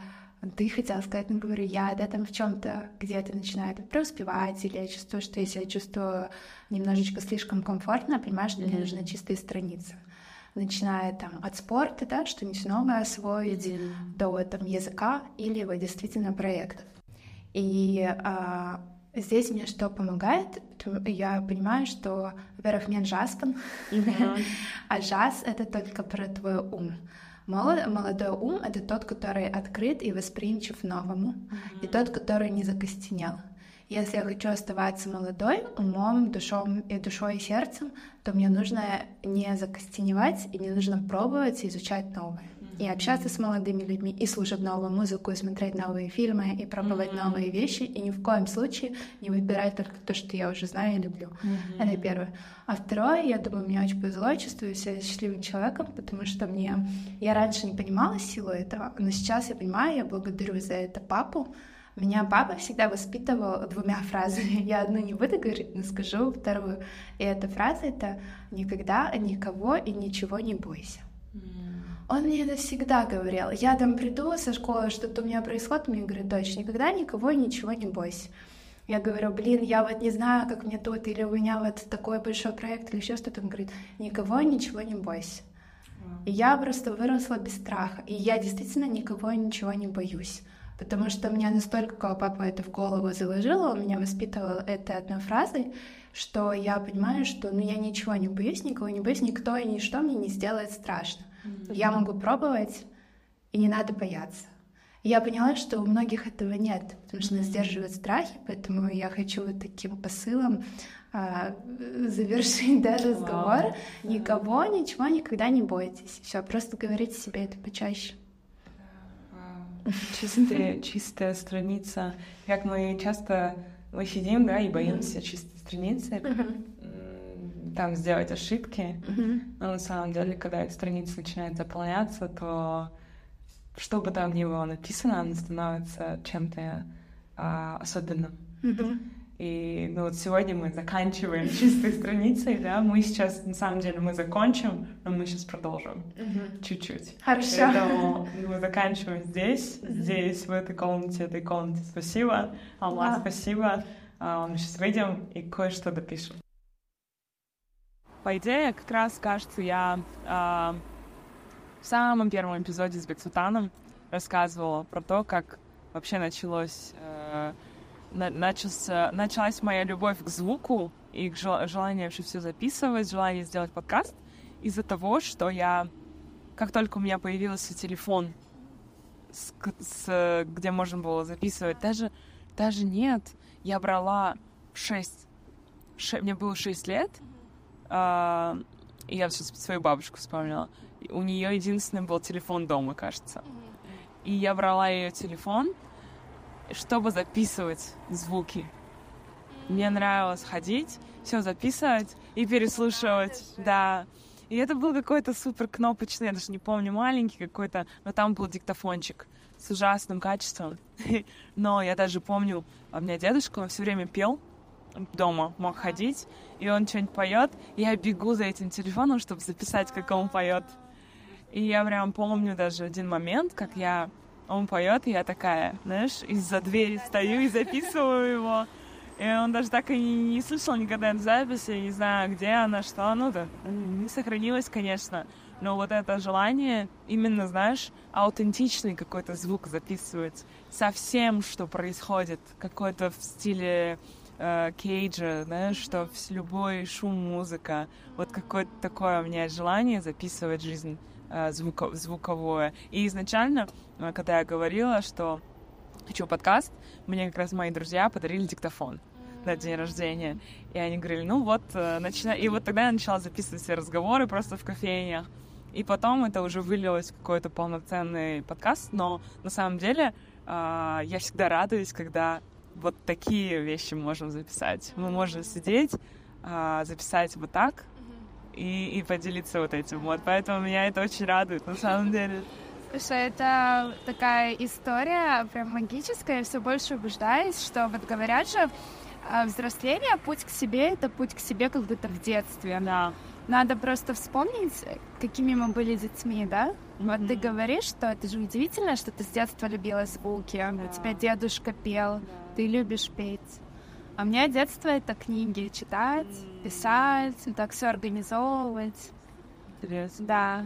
ты хотела сказать, ну, говорю, я, да, там в чем то где-то начинаю там, преуспевать, или я чувствую, что если я чувствую немножечко слишком комфортно, понимаешь, что мне нужна чистая страница. Начиная там от спорта, да, что-нибудь новое освоить, mm-hmm. до там языка или вот действительно проектов. И а, здесь мне что помогает? Я понимаю, что, во-первых, мне джаз, mm-hmm. а джаз — это только про твой ум. Молодой ум — это тот, который открыт и восприимчив новому, и тот, который не закостенел. Если я хочу оставаться молодой, умом, душом и душой и сердцем, то мне нужно не закостеневать и не нужно пробовать изучать новое. И общаться с молодыми людьми, и слушать новую музыку, и смотреть новые фильмы, и пробовать mm-hmm. новые вещи, и ни в коем случае не выбирать только то, что я уже знаю и люблю. Mm-hmm. Это первое. А второе, я думаю, мне очень повезло, я чувствую себя счастливым человеком, потому что мне... Я раньше не понимала силу этого, но сейчас я понимаю, я благодарю за это папу, меня папа всегда воспитывал двумя фразами. Я одну не буду говорить, но скажу вторую. И эта фраза — это «никогда никого и ничего не бойся». Он мне это всегда говорил. Я там приду со школы, что-то у меня происходит, мне говорит, дочь, никогда никого ничего не бойся. Я говорю, блин, я вот не знаю, как мне тут, или у меня вот такой большой проект, или еще что-то. Он говорит, никого ничего не бойся. И я просто выросла без страха. И я действительно никого ничего не боюсь. Потому что мне настолько папа это в голову заложил, он меня воспитывал этой одной фразой, что я понимаю, что ну, я ничего не боюсь, никого не боюсь, никто и ничто мне не сделает страшно. Mm-hmm. Я могу пробовать, и не надо бояться. И я поняла, что у многих этого нет, потому что нас сдерживают страхи, поэтому я хочу вот таким посылом а, завершить да, разговор. Wow. Никого, ничего, никогда не бойтесь. Все, просто говорите себе это почаще. Чистая, чистая страница. Как мы часто мы сидим, да, и боимся чистой страницы, там сделать ошибки. Но на самом деле, когда эта страница начинает заполняться, то что бы там ни было написано, она становится чем-то а, особенным. И ну вот сегодня мы заканчиваем чистой страницей, да, мы сейчас, на самом деле, мы закончим, но мы сейчас продолжим mm-hmm. чуть-чуть. Хорошо. Поэтому мы заканчиваем здесь, mm-hmm. здесь, в этой комнате, этой комнате. Спасибо, Алма, да. спасибо. А, мы сейчас выйдем и кое-что допишем. По идее, как раз, кажется, я а, в самом первом эпизоде с Бексутаном рассказывала про то, как вообще началось а, начался, началась моя любовь к звуку и к желанию вообще все записывать, желание сделать подкаст из-за того, что я, как только у меня появился телефон, с, с, где можно было записывать, даже, даже нет, я брала 6, 6 мне было 6 лет, и я сейчас свою бабушку вспомнила, у нее единственный был телефон дома, кажется. И я брала ее телефон, чтобы записывать звуки. Мне нравилось ходить, все записывать и переслушивать, да. И это был какой-то супер кнопочный, я даже не помню, маленький какой-то, но там был диктофончик с ужасным качеством. Но я даже помню, у меня дедушка, он все время пел дома, мог ходить, и он что-нибудь поет, я бегу за этим телефоном, чтобы записать, как он поет. И я прям помню даже один момент, как я он поет, и я такая, знаешь, из-за двери стою и записываю его. И он даже так и не, слышал никогда эту запись, я не знаю, где она, что, ну да, не сохранилось, конечно. Но вот это желание, именно, знаешь, аутентичный какой-то звук записывать со всем, что происходит, какой-то в стиле э, Кейджа, знаешь, что любой шум, музыка, вот какое-то такое у меня желание записывать жизнь Э, звуко звуковое. И изначально, э, когда я говорила, что хочу подкаст, мне как раз мои друзья подарили диктофон на день рождения. И они говорили, ну вот, э, начинай. И вот тогда я начала записывать все разговоры просто в кофейнях. И потом это уже вылилось в какой-то полноценный подкаст. Но на самом деле я всегда радуюсь, когда вот такие вещи можем записать. Мы можем сидеть, записать вот так, и, и поделиться вот этим. Вот, поэтому меня это очень радует, на самом деле. Слушай, это такая история прям магическая, я все больше убеждаюсь, что вот говорят же, а взросление, путь к себе — это путь к себе как будто в детстве. Да. Надо просто вспомнить, какими мы были детьми, да? Mm-hmm. Вот ты говоришь, что это же удивительно, что ты с детства любила звуки, да. у тебя дедушка пел, да. Ты любишь петь. А меня детство — это книги читать, писать, так все организовывать. Интересно. Да.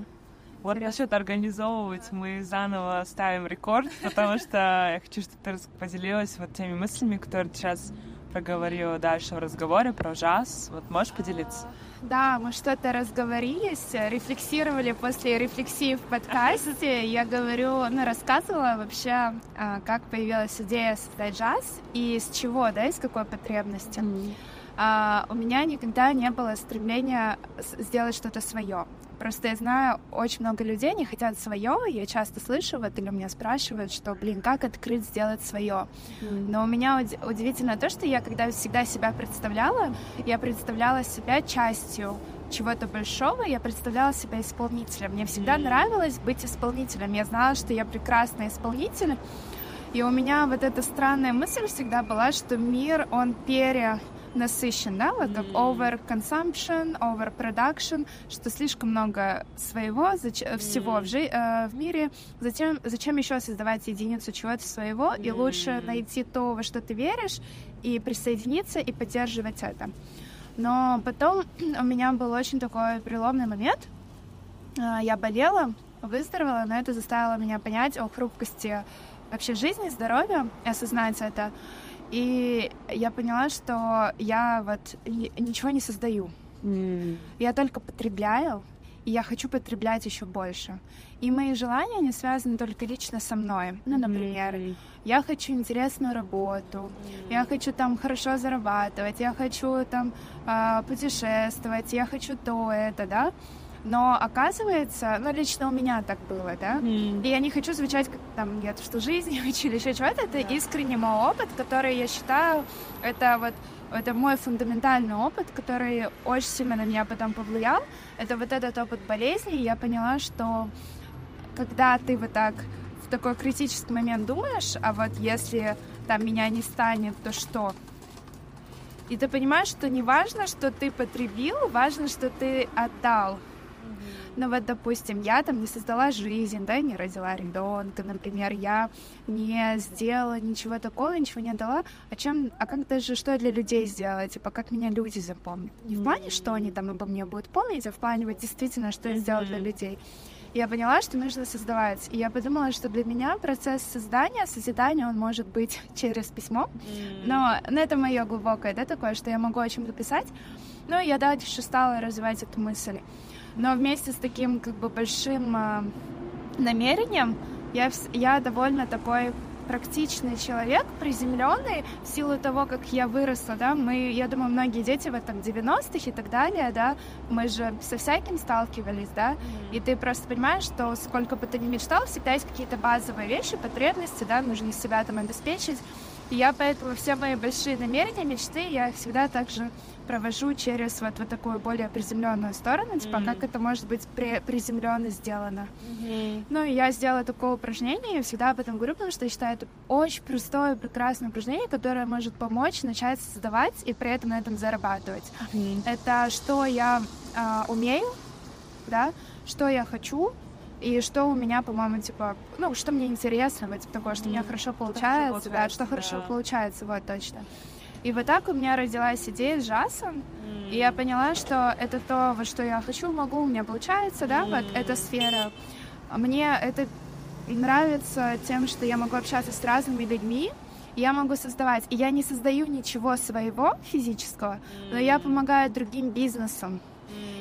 Вот насчет организовывать мы заново ставим рекорд, потому что я хочу, чтобы ты поделилась вот теми мыслями, которые ты сейчас проговорила дальше в разговоре про джаз. Вот можешь поделиться? Да, мы что-то разговорились, рефлексировали после рефлексии в подкасте. Я говорю, ну, рассказывала вообще, а, как появилась идея создать джаз и с чего, да, из какой потребности. Mm-hmm. А, у меня никогда не было стремления сделать что-то свое. Просто я знаю, очень много людей не хотят свое. Я часто слышу, вот или меня спрашивают, что, блин, как открыть, сделать свое. Mm. Но у меня уд- удивительно то, что я, когда всегда себя представляла, я представляла себя частью чего-то большого, я представляла себя исполнителем. Мне всегда mm. нравилось быть исполнителем. Я знала, что я прекрасный исполнитель. И у меня вот эта странная мысль всегда была, что мир, он пере насыщен, да, вот как overconsumption, overproduction, что слишком много своего, mm. всего в, жи- э, в мире, зачем, зачем еще создавать единицу чего-то своего, и лучше найти то, во что ты веришь, и присоединиться, и поддерживать это. Но потом у меня был очень такой переломный момент. Э, я болела, выздоровела, но это заставило меня понять о хрупкости вообще жизни, здоровья, и осознать это. И я поняла, что я вот ничего не создаю. Mm. Я только потребляю, и я хочу потреблять еще больше. И мои желания, они связаны только лично со мной. Ну, например, mm. я хочу интересную работу, mm. я хочу там хорошо зарабатывать, я хочу там э, путешествовать, я хочу то, это, да. Но оказывается, ну лично у меня так было, да, mm. и я не хочу звучать как там где-то, что жизнь не хочу или еще чего-то, это yeah. искренне мой опыт, который я считаю, это вот это мой фундаментальный опыт, который очень сильно на меня потом повлиял. Это вот этот опыт болезни. И я поняла, что когда ты вот так в такой критический момент думаешь, а вот если там меня не станет, то что? И ты понимаешь, что не важно, что ты потребил, важно, что ты отдал. Ну вот, допустим, я там не создала жизнь, да, не родила ребенка, например, я не сделала ничего такого, ничего не дала. А чем, а как даже что для людей сделала, типа, как меня люди запомнят? Не в плане, что они там обо мне будут помнить, а в плане вот действительно, что я сделала для людей. я поняла, что нужно создавать. И я подумала, что для меня процесс создания, созидания, он может быть через письмо. Но, но это мое глубокое, да, такое, что я могу о чем-то писать. Но я дальше стала развивать эту мысль. Но вместе с таким как бы большим э, намерением я, я довольно такой практичный человек, приземленный в силу того, как я выросла, да, мы, я думаю, многие дети в этом 90-х и так далее, да, мы же со всяким сталкивались, да, mm-hmm. и ты просто понимаешь, что сколько бы ты ни мечтал, всегда есть какие-то базовые вещи, потребности, да, нужно себя там обеспечить, и я поэтому все мои большие намерения, мечты, я всегда также провожу через вот, вот такую более приземленную сторону, типа, mm-hmm. как это может быть при, приземленно сделано. Mm-hmm. Ну, и я сделала такое упражнение, и всегда об этом говорю, потому что я считаю, это очень простое, прекрасное упражнение, которое может помочь начать создавать и при этом на этом зарабатывать. Mm-hmm. Это что я э, умею, да, что я хочу, и что у меня, по-моему, типа, ну, что мне интересно, типа, такое, что mm-hmm. у меня хорошо получается, хорошо да, что хорошо да. получается, вот, точно. И вот так у меня родилась идея с джазом, mm. и я поняла, что это то, вот что я хочу, могу, у меня получается, да, mm. вот эта сфера. Мне это нравится тем, что я могу общаться с разными людьми, я могу создавать. И я не создаю ничего своего физического, но я помогаю другим бизнесам.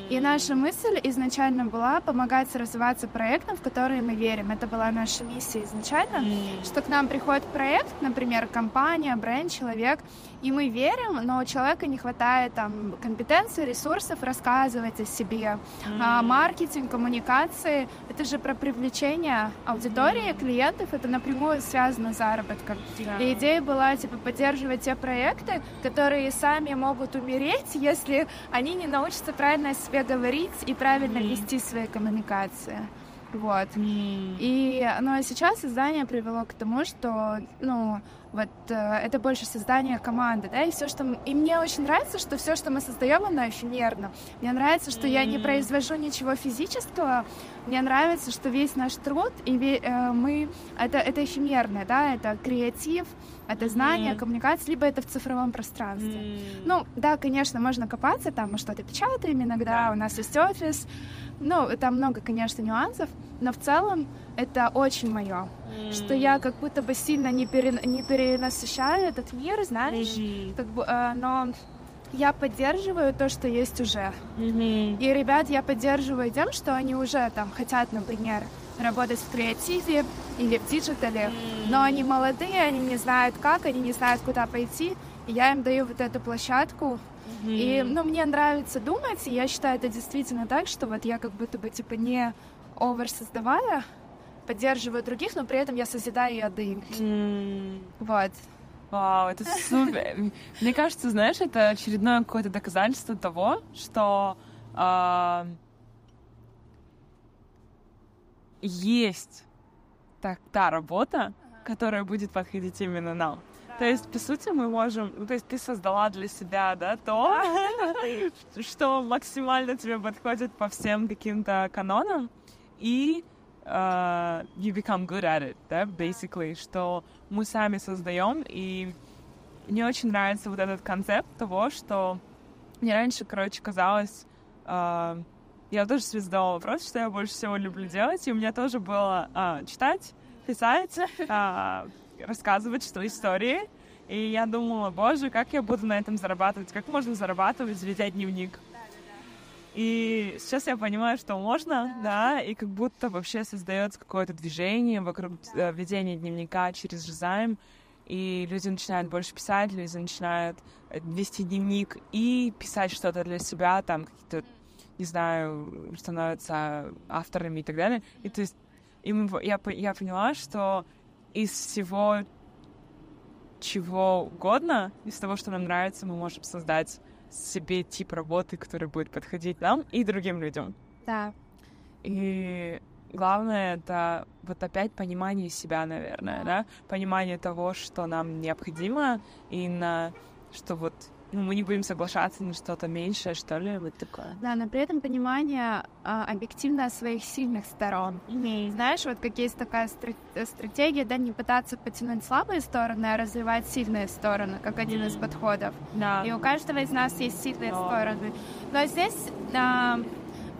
И наша мысль изначально была помогать развиваться проектам, в которые мы верим. Это была наша миссия изначально, mm. что к нам приходит проект, например, компания, бренд, человек, и мы верим, но у человека не хватает там компетенций, ресурсов рассказывать о себе. Mm. А, маркетинг, коммуникации — это же про привлечение аудитории, mm. клиентов, это напрямую связано с заработком. Yeah. И идея была, типа, поддерживать те проекты, которые сами могут умереть, если они не научатся правильно о себе говорить и правильно mm. вести свои коммуникации. Вот. Mm. И, ну, а сейчас создание привело к тому, что, ну, вот э, это больше создание команды, да, и все, что... И мне очень нравится, что все, что мы создаем, оно эфемерно. Мне нравится, что mm. я не произвожу ничего физического, мне нравится, что весь наш труд, и э, мы... Это, это эфемерное, да, это креатив, это знание, mm. коммуникация, либо это в цифровом пространстве. Mm. Ну, да, конечно, можно копаться, там мы что-то печатаем иногда, yeah. у нас есть офис, ну, там много, конечно, нюансов, но в целом это очень мое, мм. что я как будто бы сильно не, пере, не перенасыщаю этот мир, знаешь, mm-hmm. как бы, э, но я поддерживаю то, что есть уже. Mm-hmm. И ребят я поддерживаю тем, что они уже там хотят, например, работать в креативе или в digital е, мм-хмм. но они молодые, они не знают как, они не знают, куда пойти, и я им даю вот эту площадку, Mm-hmm. И, ну, мне нравится думать, и я считаю это действительно так, что вот я как будто бы, типа, не овер создавая, поддерживаю других, но при этом я созидаю и отдаю. Mm. Вот. Вау, это супер. Мне кажется, знаешь, это очередное какое-то доказательство того, что э, есть так, та работа, которая будет подходить именно нам. То есть, по сути, мы можем... Ну, то есть ты создала для себя, да, то, что максимально тебе подходит по всем каким-то канонам, и uh, you become good at it, да, basically, что мы сами создаем, и мне очень нравится вот этот концепт того, что мне раньше, короче, казалось, uh, я тоже себе задавала вопрос, что я больше всего люблю делать, и у меня тоже было uh, читать, писать, uh, рассказывать что истории. И я думала, боже, как я буду на этом зарабатывать? Как можно зарабатывать, ведя дневник? И сейчас я понимаю, что можно, да, и как будто вообще создается какое-то движение вокруг э, ведения дневника через Жизайм, и люди начинают больше писать, люди начинают э, вести дневник и писать что-то для себя, там какие-то, не знаю, становятся авторами и так далее. И то есть и мы, я, я поняла, что из всего чего угодно, из того, что нам нравится, мы можем создать себе тип работы, который будет подходить нам и другим людям. Да. И главное это вот опять понимание себя, наверное, да, понимание того, что нам необходимо, и на что вот ну, мы не будем соглашаться на что-то меньшее, что ли, вот такое. Да, но при этом понимание а, объективно своих сильных сторон. Mm-hmm. Знаешь, вот как есть такая стра- стратегия, да, не пытаться потянуть слабые стороны, а развивать сильные стороны, как один mm-hmm. из подходов. Да. И у каждого из нас есть сильные Но... стороны. Но здесь, а,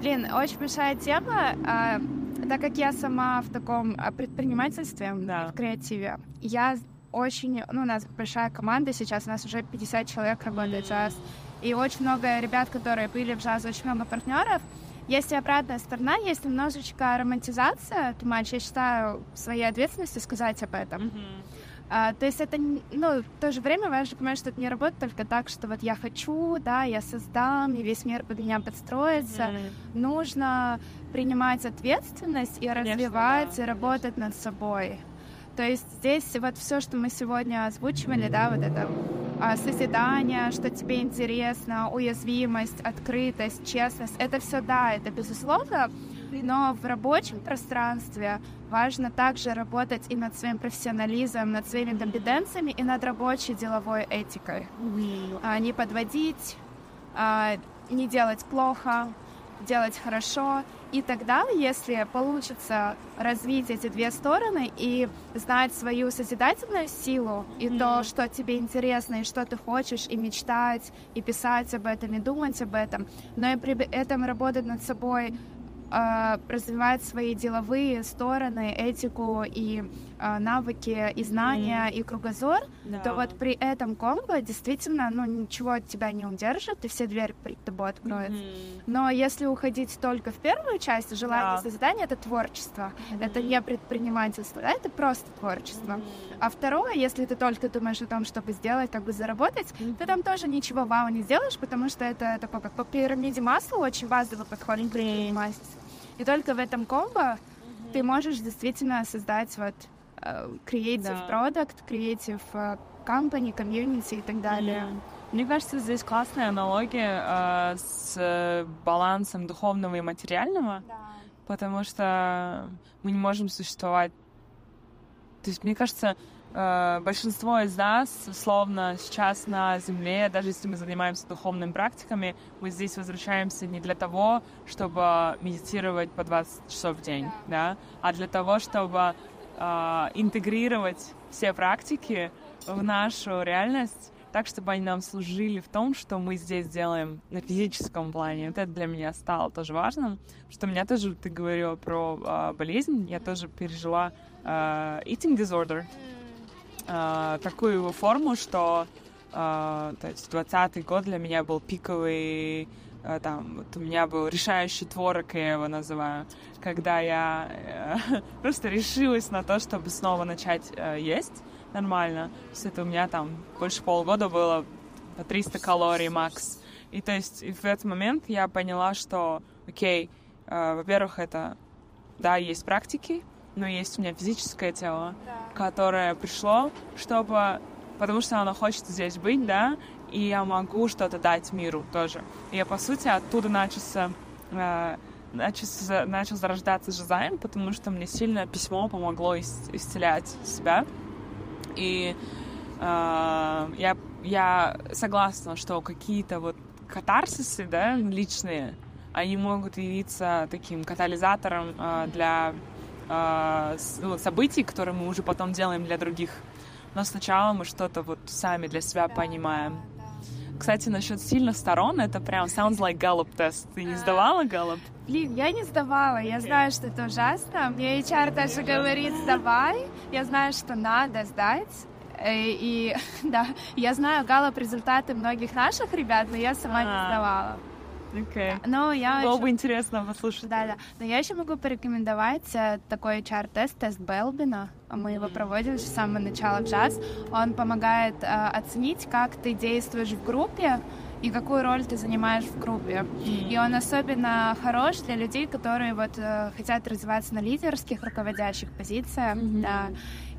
блин, очень большая тема, а, так как я сама в таком а, предпринимательстве, да. в креативе, я очень, ну, у нас большая команда сейчас, у нас уже 50 человек работает джаз, и очень много ребят, которые были в джазе, очень много партнеров. Есть и обратная сторона, есть немножечко романтизация, ты мальчик, я считаю своей ответственностью сказать об этом. Mm-hmm. А, то есть это, ну, в то же время важно понимать, что это не работает только так, что вот я хочу, да, я создам, и весь мир под меня подстроится. Mm-hmm. Нужно принимать ответственность и развивать, Конечно, да. и работать над собой. То есть здесь вот все, что мы сегодня озвучивали, да, вот это а, созидание, что тебе интересно, уязвимость, открытость, честность, это все да, это безусловно, но в рабочем пространстве важно также работать и над своим профессионализмом, над своими компетенциями и над рабочей деловой этикой. А, не подводить, а, не делать плохо, делать хорошо. И тогда, если получится развить эти две стороны и знать свою созидательную силу и mm-hmm. то, что тебе интересно, и что ты хочешь, и мечтать, и писать об этом, и думать об этом, но и при этом работать над собой э, развивать свои деловые стороны, этику и навыки, и знания, mm. и кругозор, да. то вот при этом комбо действительно, ну, ничего от тебя не удержит, и все двери перед тобой откроют. Mm-hmm. Но если уходить только в первую часть, желание да. созидания — это творчество, mm-hmm. это не предпринимательство, да, это просто творчество. Mm-hmm. А второе, если ты только думаешь о том, чтобы сделать, как бы заработать, mm-hmm. ты там тоже ничего вау не сделаешь, потому что это такое, как по пирамиде масла, очень базовый подход к предпринимательству. И только в этом комбо mm-hmm. ты можешь действительно создать вот creative да. product, creative uh, company, community и так далее. Mm-hmm. Мне кажется, здесь классная аналогия э, с балансом духовного и материального. Да. потому что мы не можем существовать. То есть, мне кажется, э, большинство из нас, словно сейчас на Земле, даже если мы занимаемся духовными практиками, мы здесь возвращаемся не для того, чтобы медитировать по 20 часов в день, да, а для того, чтобы э, интегрировать все практики в нашу реальность так, чтобы они нам служили в том, что мы здесь делаем на физическом плане. Вот это для меня стало тоже важным, что у меня тоже, ты говорила про э, болезнь, я тоже пережила э, eating disorder, э, такую его форму, что э, то есть 20 год для меня был пиковый там, вот у меня был решающий творог, я его называю, когда я э, просто решилась на то, чтобы снова начать э, есть нормально. То есть это у меня там больше полгода было по 300 калорий макс. И то есть и в этот момент я поняла, что, окей, э, во-первых, это, да, есть практики, но есть у меня физическое тело, да. которое пришло, чтобы, потому что оно хочет здесь быть, да, и я могу что-то дать миру тоже. И я, по сути, оттуда начался, э, начался, начал зарождаться дизайн, потому что мне сильно письмо помогло исцелять себя. И э, я, я согласна, что какие-то вот катарсисы, да, личные, они могут явиться таким катализатором э, для э, событий, которые мы уже потом делаем для других. Но сначала мы что-то вот сами для себя понимаем. Кстати, насчет сильных сторон, это прям sounds like Gallup тест. Ты не сдавала Gallup? Блин, я не сдавала. Я знаю, что это ужасно. Мне HR даже говорит, сдавай. Я знаю, что надо сдать. Э, и да, я знаю Галлоп результаты многих наших ребят, но я сама не а. сдавала. Окей. Okay. Но я Было еще... бы интересно послушать. Да, да. Но я еще могу порекомендовать э, такой HR-тест, тест Белбина. Мы его проводим с самого начала в джаз. Он помогает э, оценить, как ты действуешь в группе, и какую роль ты занимаешь в группе. Mm-hmm. И он особенно хорош для людей, которые вот э, хотят развиваться на лидерских, руководящих позициях. Mm-hmm. Да.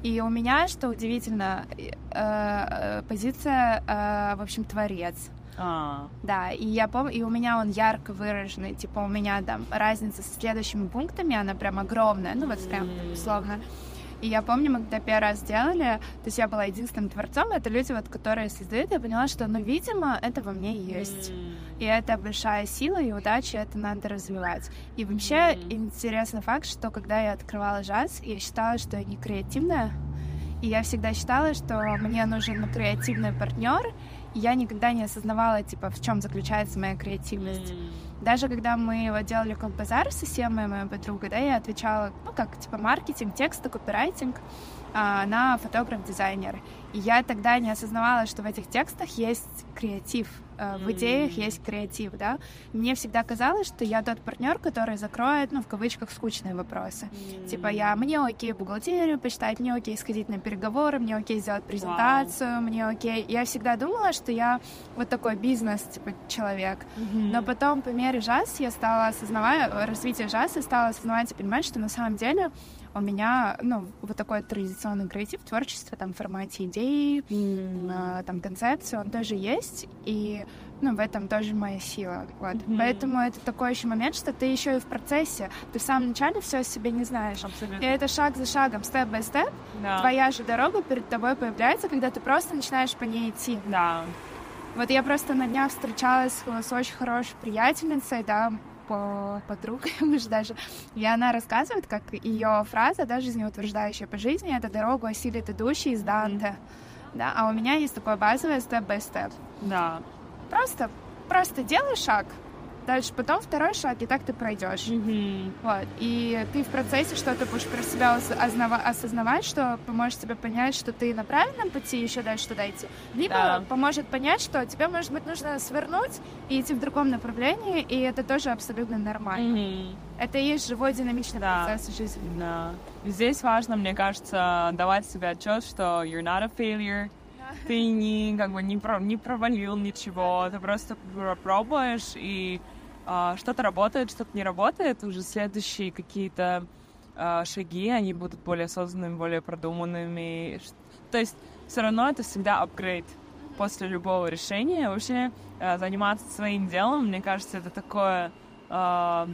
И у меня, что удивительно, э, э, позиция, э, в общем, творец. А. Да, и я помню, и у меня он ярко выраженный, типа у меня там разница со следующими пунктами, она прям огромная, ну вот прям условно. И я помню, мы когда первый раз делали, то есть я была единственным творцом, это люди, вот, которые создают, я поняла, что, ну, видимо, это во мне есть. И это большая сила и удача, это надо развивать. И вообще mm. интересный факт, что когда я открывала джаз, я считала, что я не креативная, и я всегда считала, что мне нужен креативный партнер, я никогда не осознавала, типа, в чем заключается моя креативность. Mm. Даже когда мы вот делали Колбазар с Семой, моей подругой, да, я отвечала, ну, как, типа, маркетинг, тексты, копирайтинг а, на фотограф-дизайнер. И я тогда не осознавала, что в этих текстах есть креатив, в идеях есть креатив, да. Мне всегда казалось, что я тот партнер, который закроет, ну, в кавычках, скучные вопросы. Типа я, мне окей бухгалтерию почитать, мне окей сходить на переговоры, мне окей сделать презентацию, wow. мне окей. Я всегда думала, что я вот такой бизнес, типа, человек. Mm-hmm. Но потом по мере жаз я стала осознавать, развитие жаз, я стала осознавать и понимать, что на самом деле у меня, ну, вот такой традиционный креатив, творчество, там, в формате идей, mm-hmm. там, концепции, он тоже есть, и, ну, в этом тоже моя сила, вот. Mm-hmm. Поэтому это такой еще момент, что ты еще и в процессе, ты в самом начале все о себе не знаешь. Абсолютно. И это шаг за шагом, степ-бай-степ, да. твоя же дорога перед тобой появляется, когда ты просто начинаешь по ней идти. Да. Вот я просто на днях встречалась с очень хорошей приятельницей, да, по подругам даже, и она рассказывает, как ее фраза, да, жизнеутверждающая по жизни, это дорогу осилит идущий из Данте. Да, а у меня есть такое базовое степ-бай-степ. Да. Просто, просто делай шаг, Дальше потом второй шаг, и так ты пройдешь. Mm-hmm. Вот. И ты в процессе что-то будешь про себя осознавать, что поможет тебе понять, что ты на правильном пути еще дальше туда идти. Либо да. поможет понять, что тебе, может быть, нужно свернуть и идти в другом направлении, и это тоже абсолютно нормально. Mm-hmm. Это и есть живой динамичный да. процесс жизни. Да. Здесь важно, мне кажется, давать себе отчет, что you're not a failure, ты не как бы не, про, не провалил ничего, ты просто пробуешь и что-то работает, что-то не работает, уже следующие какие-то а, шаги, они будут более осознанными, более продуманными. То есть все равно это всегда апгрейд после любого решения. Вообще а, заниматься своим делом, мне кажется, это такое... А,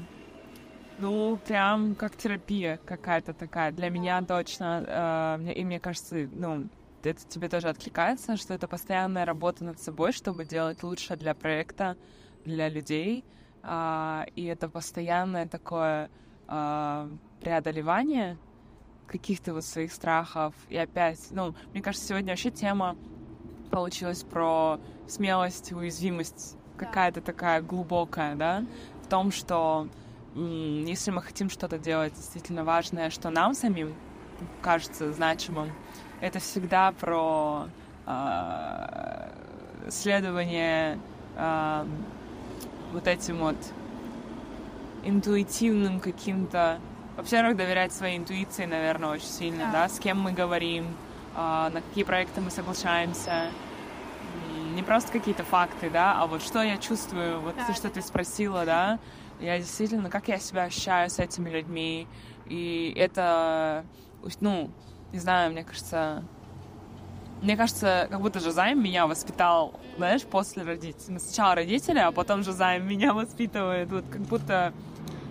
Ну, прям как терапия какая-то такая. Для меня точно. И мне кажется, ну, это тебе тоже откликается, что это постоянная работа над собой, чтобы делать лучше для проекта, для людей. Э, и это постоянное такое э, преодолевание каких-то вот своих страхов. И опять, ну, мне кажется, сегодня вообще тема получилась про смелость, уязвимость. Какая-то такая глубокая, да, в том, что если мы хотим что-то делать действительно важное, что нам самим кажется значимым, это всегда про э, следование э, вот этим вот интуитивным каким-то... Во-первых, доверять своей интуиции, наверное, очень сильно, да, да? с кем мы говорим, э, на какие проекты мы соглашаемся, не просто какие-то факты, да, а вот что я чувствую, вот да, что да. ты спросила, да, я действительно, как я себя ощущаю с этими людьми. И это, ну, не знаю, мне кажется, мне кажется, как будто Жозайм меня воспитал, знаешь, после родителей. Сначала родители, а потом Жозайм меня воспитывает. Вот как будто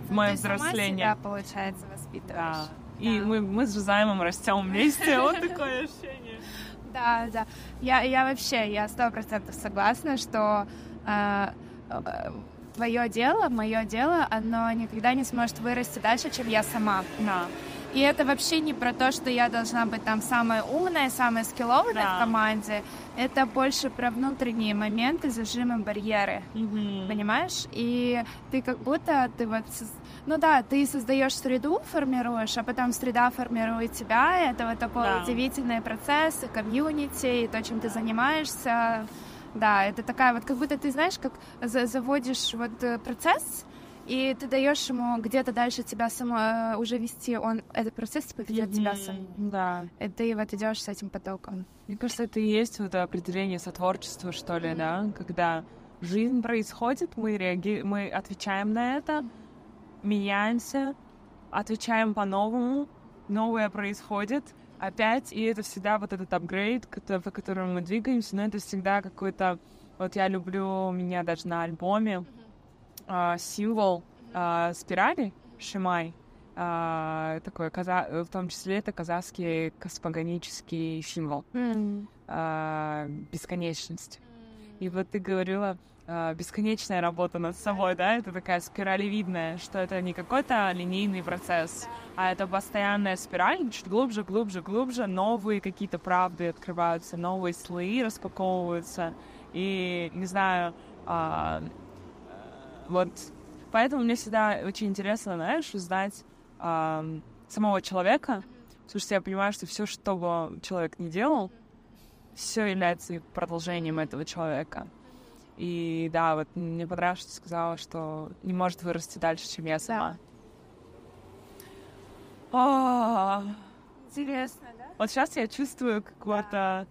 в ну, мое взросление. Сама себя, получается, воспитываешь. Да. да. И мы, мы с Жозаймом растем вместе. Вот такое ощущение. Да, да. Я, я вообще, я сто процентов согласна, что э, твое дело, мое дело, оно никогда не сможет вырасти дальше, чем я сама. Да. И это вообще не про то, что я должна быть там самая умная, самая скилловая да. в команде. Это больше про внутренние моменты, зажимы, барьеры. Mm-hmm. Понимаешь? И ты как будто ты вот ну да, ты создаешь среду, формируешь, а потом среда формирует тебя. Это вот такой да. удивительный процесс, комьюнити, и то, чем ты занимаешься. Да, это такая вот, как будто ты знаешь, как заводишь вот э, процесс, и ты даешь ему где-то дальше тебя само э, уже вести, он этот процесс поведет mm-hmm. тебя сам. Да. И ты вот идешь с этим потоком. Мне кажется, это и есть вот определение сотворчества, что ли, mm-hmm. да, когда жизнь происходит, мы реаги... мы отвечаем на это, меняемся, отвечаем по-новому, новое происходит, опять, и это всегда вот этот апгрейд, по которому мы двигаемся, но это всегда какой-то... Вот я люблю, у меня даже на альбоме э, символ э, спирали Шимай, э, такой, каза... в том числе это казахский космогонический символ, mm. э, бесконечность. И вот ты говорила, бесконечная работа над собой, да, это такая спиралевидная, что это не какой-то линейный процесс, а это постоянная спираль, чуть глубже, глубже, глубже, новые какие-то правды открываются, новые слои распаковываются, и, не знаю, вот, поэтому мне всегда очень интересно, знаешь, узнать э, самого человека, потому что я понимаю, что все, что бы человек не делал, все является продолжением этого человека. И да, вот мне понравилось, что ты сказала, что не может вырасти дальше, чем я сама. Да. Интересно, да? Вот сейчас я чувствую какого-то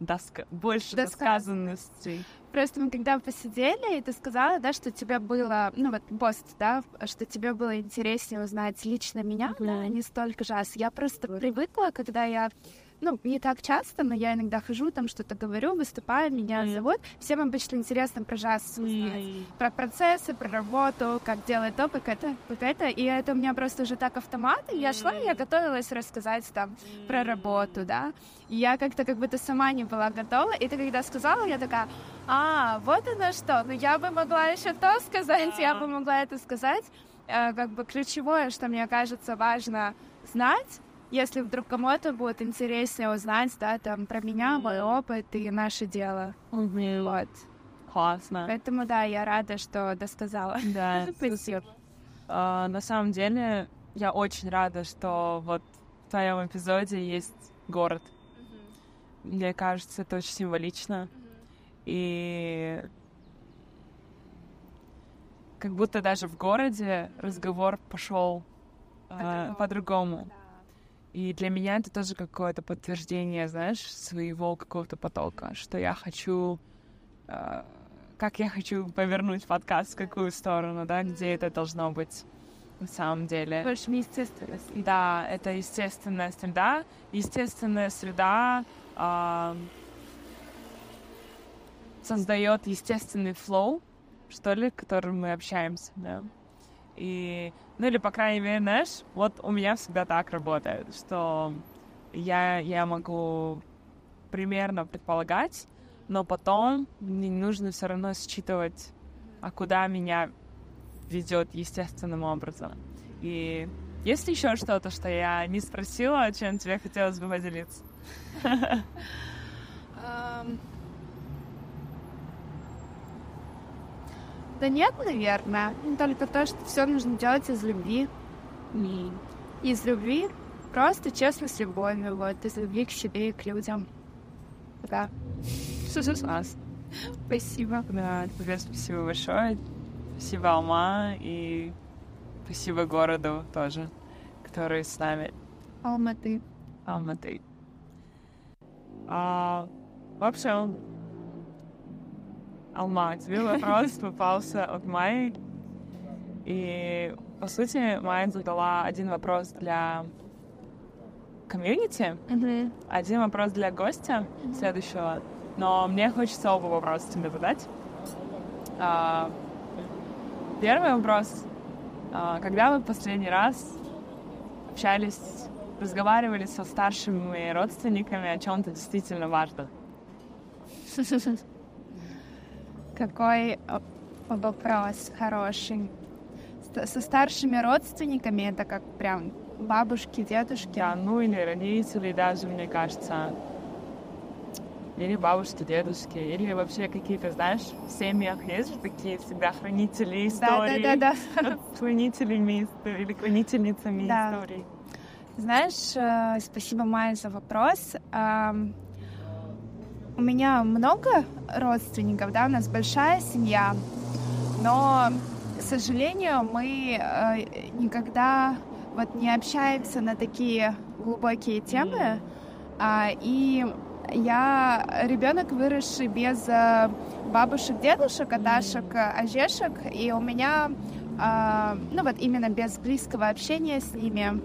доска... больше досказанности. Просто мы когда посидели, и ты сказала, да, что тебе было, ну вот пост, да, что тебе было интереснее узнать лично меня, mm-hmm. а не столько жаз. Я просто привыкла, когда я ну, не так часто, но я иногда хожу, там что-то говорю, выступаю, меня mm. зовут. Всем обычно интересно про жаз узнать. Mm. Про процессы, про работу, как делать то, как это, как это. И это у меня просто уже так автомат. И я шла, и я готовилась рассказать там про работу, да. И я как-то как будто сама не была готова. И ты когда сказала, я такая, а, вот оно что. Ну, я бы могла еще то сказать, я бы могла это сказать. Э, как бы ключевое, что мне кажется важно знать, если вдруг кому-то будет интереснее узнать, да, там, про меня, мой опыт и наше дело. Mm-hmm. Вот. Классно. Поэтому, да, я рада, что досказала. Да. Спасибо. Uh, на самом деле, я очень рада, что вот в твоем эпизоде есть город. Mm-hmm. Мне кажется, это очень символично. Mm-hmm. И как будто даже в городе разговор пошел uh, по-другому. по-другому. Да. И для меня это тоже какое-то подтверждение, знаешь, своего какого-то потока, что я хочу, э, как я хочу повернуть подкаст в какую сторону, да, где это должно быть на самом деле. Больше естественность. Да, это естественная среда. Естественная среда э, создает естественный флоу, что ли, которым мы общаемся, да. И, ну или, по крайней мере, знаешь, вот у меня всегда так работает, что я, я могу примерно предполагать, но потом мне нужно все равно считывать, а куда меня ведет естественным образом. И есть еще что-то, что я не спросила, чем тебе хотелось бы поделиться? Да нет, наверное. Только то, что все нужно делать из любви. Из любви, просто честно с любовью, вот, из любви к себе и к людям. Да. Класс. Спасибо. Да, тебе спасибо большое. Спасибо, Алма, и спасибо городу тоже, который с нами. Алматы. Алматы. А, в общем, Алма, тебе вопрос попался от Майи. И, по сути, Майя задала один вопрос для комьюнити, Мгм. один вопрос для гостя следующего. Но мне хочется оба вопроса тебе задать. А, первый вопрос. А, когда вы последний раз общались, разговаривали со старшими родственниками о чем-то действительно важном? Какой э, вопрос хороший. Со старшими родственниками это как прям бабушки, дедушки. Да, ну или родители даже, мне кажется. Или бабушки, дедушки, или вообще какие-то, знаешь, в семьях есть же такие всегда хранители истории. Да, да, да, да. Хранителями истории или хранительницами Да. историй. Знаешь, э, спасибо, Майя, за вопрос. У меня много родственников, да, у нас большая семья, но, к сожалению, мы э, никогда вот не общаемся на такие глубокие темы, А, и я ребенок, выросший без э, бабушек, дедушек, аташек, ожешек, и у меня, а, ну вот именно без близкого общения с ними,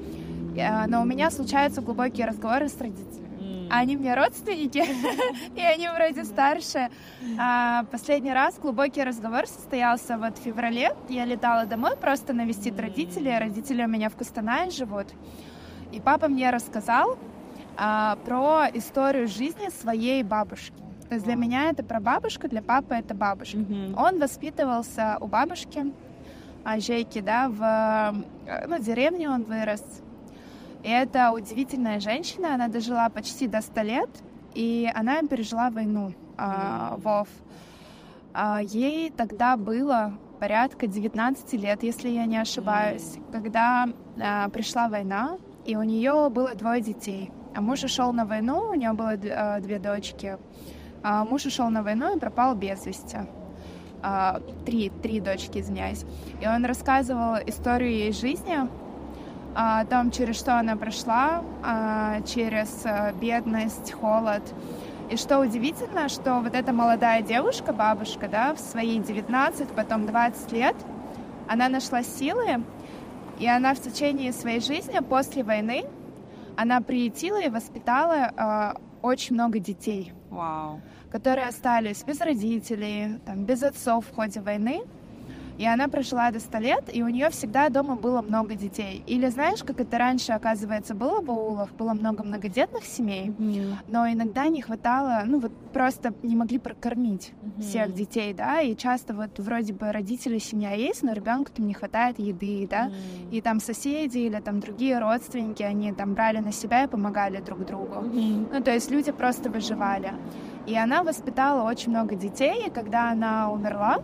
э, но у меня случаются глубокие разговоры с родителями. Они мне родственники, и они вроде старше. А, последний раз глубокий разговор состоялся вот в феврале. Я летала домой просто навестить родителей. Родители у меня в Кустанае живут. И папа мне рассказал а, про историю жизни своей бабушки. То есть для меня это про бабушку, для папы это бабушка. Он воспитывался у бабушки, а, Жейки, да, в э, ну, деревне он вырос. И это удивительная женщина, она дожила почти до 100 лет, и она пережила войну а, Вов. А, ей тогда было порядка 19 лет, если я не ошибаюсь, когда а, пришла война, и у нее было двое детей. А муж ушел на войну, у нее было а, две дочки. А муж ушел на войну и пропал без вести. А, три, три дочки, извиняюсь. И он рассказывал историю ее жизни, о том, через что она прошла, а, через а, бедность, холод. И что удивительно, что вот эта молодая девушка, бабушка, да, в свои 19, потом 20 лет, она нашла силы, и она в течение своей жизни после войны, она приютила и воспитала а, очень много детей Вау. которые остались без родителей, там, без отцов в ходе войны. И она прожила до 100 лет, и у нее всегда дома было много детей. Или знаешь, как это раньше, оказывается, было в аулах, было много многодетных семей, но иногда не хватало, ну вот просто не могли прокормить всех детей, да, и часто вот вроде бы родители, семья есть, но ребенку там не хватает еды, да, и там соседи или там другие родственники, они там брали на себя и помогали друг другу. Ну, то есть люди просто выживали. И она воспитала очень много детей, и когда она умерла,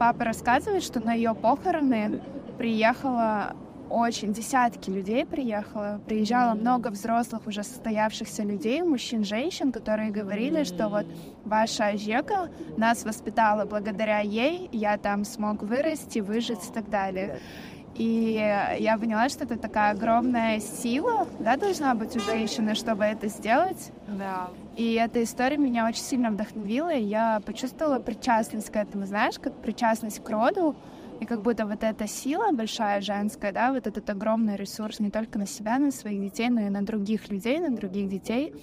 папа рассказывает, что на ее похороны приехало очень, десятки людей приехало, приезжало много взрослых уже состоявшихся людей, мужчин, женщин, которые говорили, что вот ваша Ажека нас воспитала, благодаря ей я там смог вырасти, выжить и так далее. И я поняла, что это такая огромная сила, да, должна быть у женщины, чтобы это сделать. Да. И эта история меня очень сильно вдохновила, и я почувствовала причастность к этому, знаешь, как причастность к роду, и как будто вот эта сила большая женская, да, вот этот огромный ресурс не только на себя, на своих детей, но и на других людей, на других детей,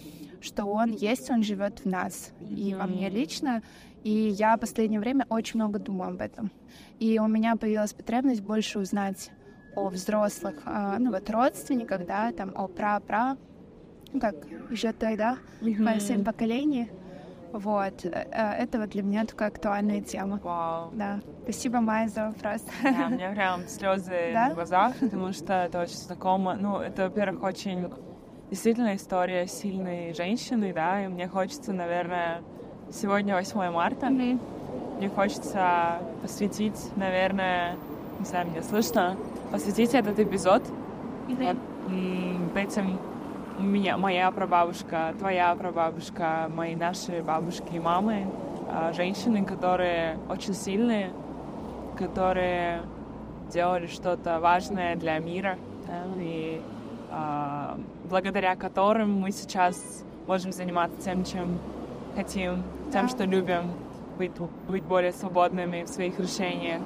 что он есть, он живет в нас и во мне лично. И я в последнее время очень много думаю об этом. И у меня появилась потребность больше узнать о взрослых, а, ну вот родственниках, да, там о пра-пра, как еще тогда, mm-hmm. по всем поколениям. Вот, э, э, это вот для меня такая актуальная тема. Вау. Да. Спасибо, Майя, за вопрос. Да, у меня прям слезы да? в глазах, потому что это очень знакомо. Ну, это, во-первых, очень действительно история сильной женщины, да, и мне хочется, наверное, сегодня 8 марта, mm-hmm. мне хочется посвятить, наверное, не знаю, меня слышно, посвятить этот эпизод mm-hmm. вот, этим у меня, моя прабабушка, твоя прабабушка, мои наши бабушки и мамы, а, женщины, которые очень сильные, которые делали что-то важное для мира, да, и а, благодаря которым мы сейчас можем заниматься тем, чем хотим, тем, что любим, быть, быть более свободными в своих решениях.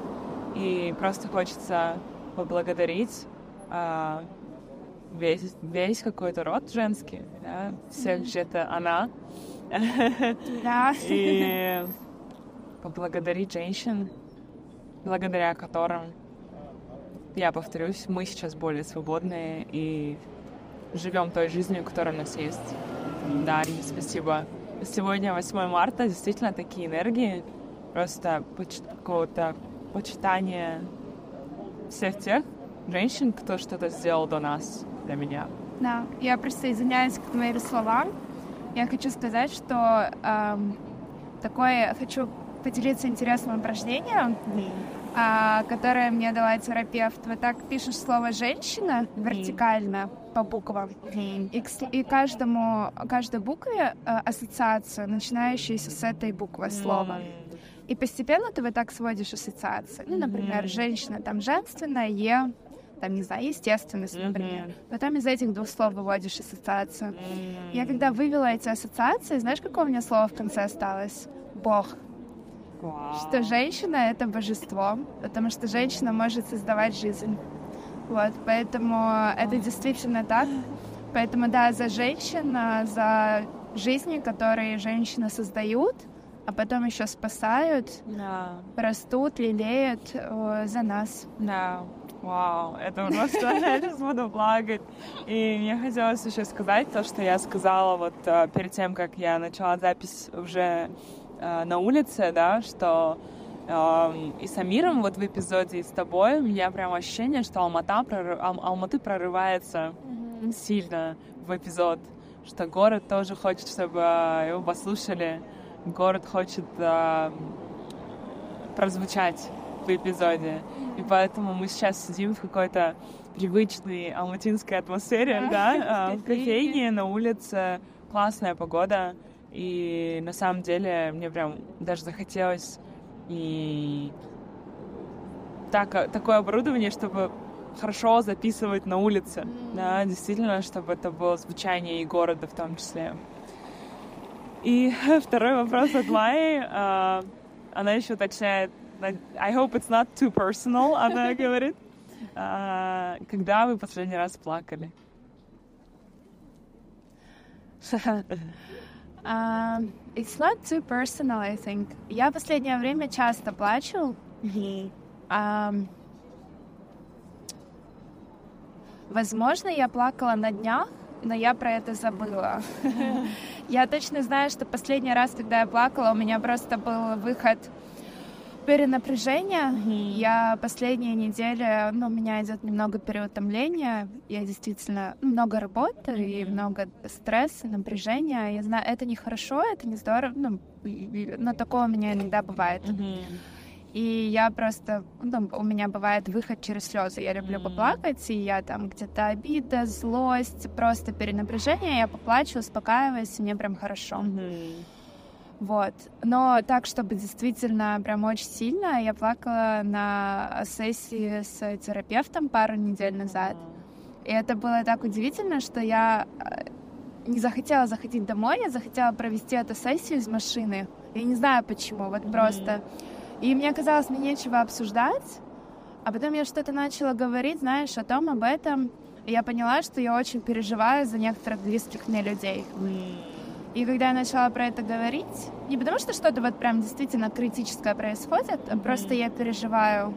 И просто хочется поблагодарить а, весь, весь какой-то род женский, да, всех же это она. Да. И поблагодарить женщин, благодаря которым, я повторюсь, мы сейчас более свободные и живем той жизнью, которая у нас есть. Да, спасибо. Сегодня 8 марта, действительно такие энергии, просто поч- какого-то почитания всех тех женщин, кто что-то сделал до нас для меня. Да, я присоединяюсь к твоим словам. Я хочу сказать, что эм, такое хочу поделиться интересным упражнением, mm. а, которое мне дала терапевт. Вот так пишешь слово «женщина» вертикально mm. по буквам, mm. и, и каждому, каждой букве э, ассоциация, начинающаяся с этой буквы слова. И постепенно ты вот так сводишь ассоциации. Ну, например, женщина там женственная, е, там, не знаю, естественность, например. Mm-hmm. Потом из этих двух слов выводишь ассоциацию. Mm-hmm. Я когда вывела эти ассоциации, знаешь, какое у меня слово в конце осталось? Бог. Wow. Что женщина — это божество, потому что женщина может создавать жизнь. Вот, поэтому это действительно так. Поэтому, да, за женщин, за жизни, которые женщины создают, а потом еще спасают, yeah. растут, лелеют о, за нас. Да. Вау, это просто, я сейчас буду плакать. И мне хотелось еще сказать то, что я сказала вот uh, перед тем, как я начала запись уже uh, на улице, да, что uh, и с Амиром вот в эпизоде и с тобой у меня прям ощущение, что Алмата, прорыв, Ал, Алматы прорывается mm-hmm. сильно в эпизод, что город тоже хочет, чтобы его послушали, город хочет прозвучать в эпизоде. И поэтому мы сейчас сидим в какой-то привычной алматинской атмосфере, да, в кофейне, на улице, классная погода. И на самом деле мне прям даже захотелось и так, такое оборудование, чтобы хорошо записывать на улице, mm. да, действительно, чтобы это было звучание и города в том числе. И второй вопрос от Майи. А, она еще уточняет, I hope it's not too personal, она говорит. А, когда вы последний раз плакали? um, it's not too personal, I think. Я последнее время часто плачу. Um, возможно, я плакала на днях, но я про это забыла. я точно знаю, что последний раз, когда я плакала, у меня просто был выход перенапряжение. Mm-hmm. Я последние недели, ну, у меня идет немного переутомления. Я действительно много работаю mm-hmm. и много стресса, напряжения. Я знаю, это нехорошо, это не здорово, ну, но такое у меня иногда бывает. Mm-hmm. И я просто, ну, у меня бывает выход через слезы. Я люблю mm-hmm. поплакать, и я там где-то обида, злость, просто перенапряжение. Я поплачу, успокаиваюсь, и мне прям хорошо. Mm-hmm. Вот. Но так, чтобы действительно прям очень сильно, я плакала на сессии с терапевтом пару недель назад. И это было так удивительно, что я э, не захотела заходить домой, я захотела провести эту сессию из машины. Я не знаю почему, вот mm-hmm. просто. И мне казалось, мне нечего обсуждать. А потом я что-то начала говорить, знаешь, о том, об этом. И я поняла, что я очень переживаю за некоторых близких мне людей. Mm-hmm. И когда я начала про это говорить, не потому что что-то вот прям действительно критическое происходит, а просто я переживаю,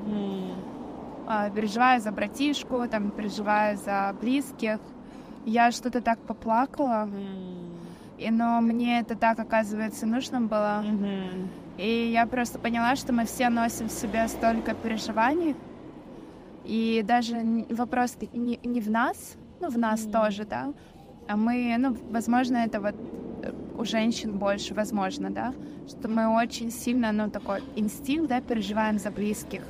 mm. переживаю за братишку, там переживаю за близких. Я что-то так поплакала, mm. и но мне это так оказывается нужно было. Mm-hmm. И я просто поняла, что мы все носим в себе столько переживаний, и даже вопрос не, не в нас, ну в нас mm. тоже, да, а мы, ну, возможно, это вот э, у женщин больше, возможно, да, что мы очень сильно, ну, такой инстинкт, да, переживаем за близких.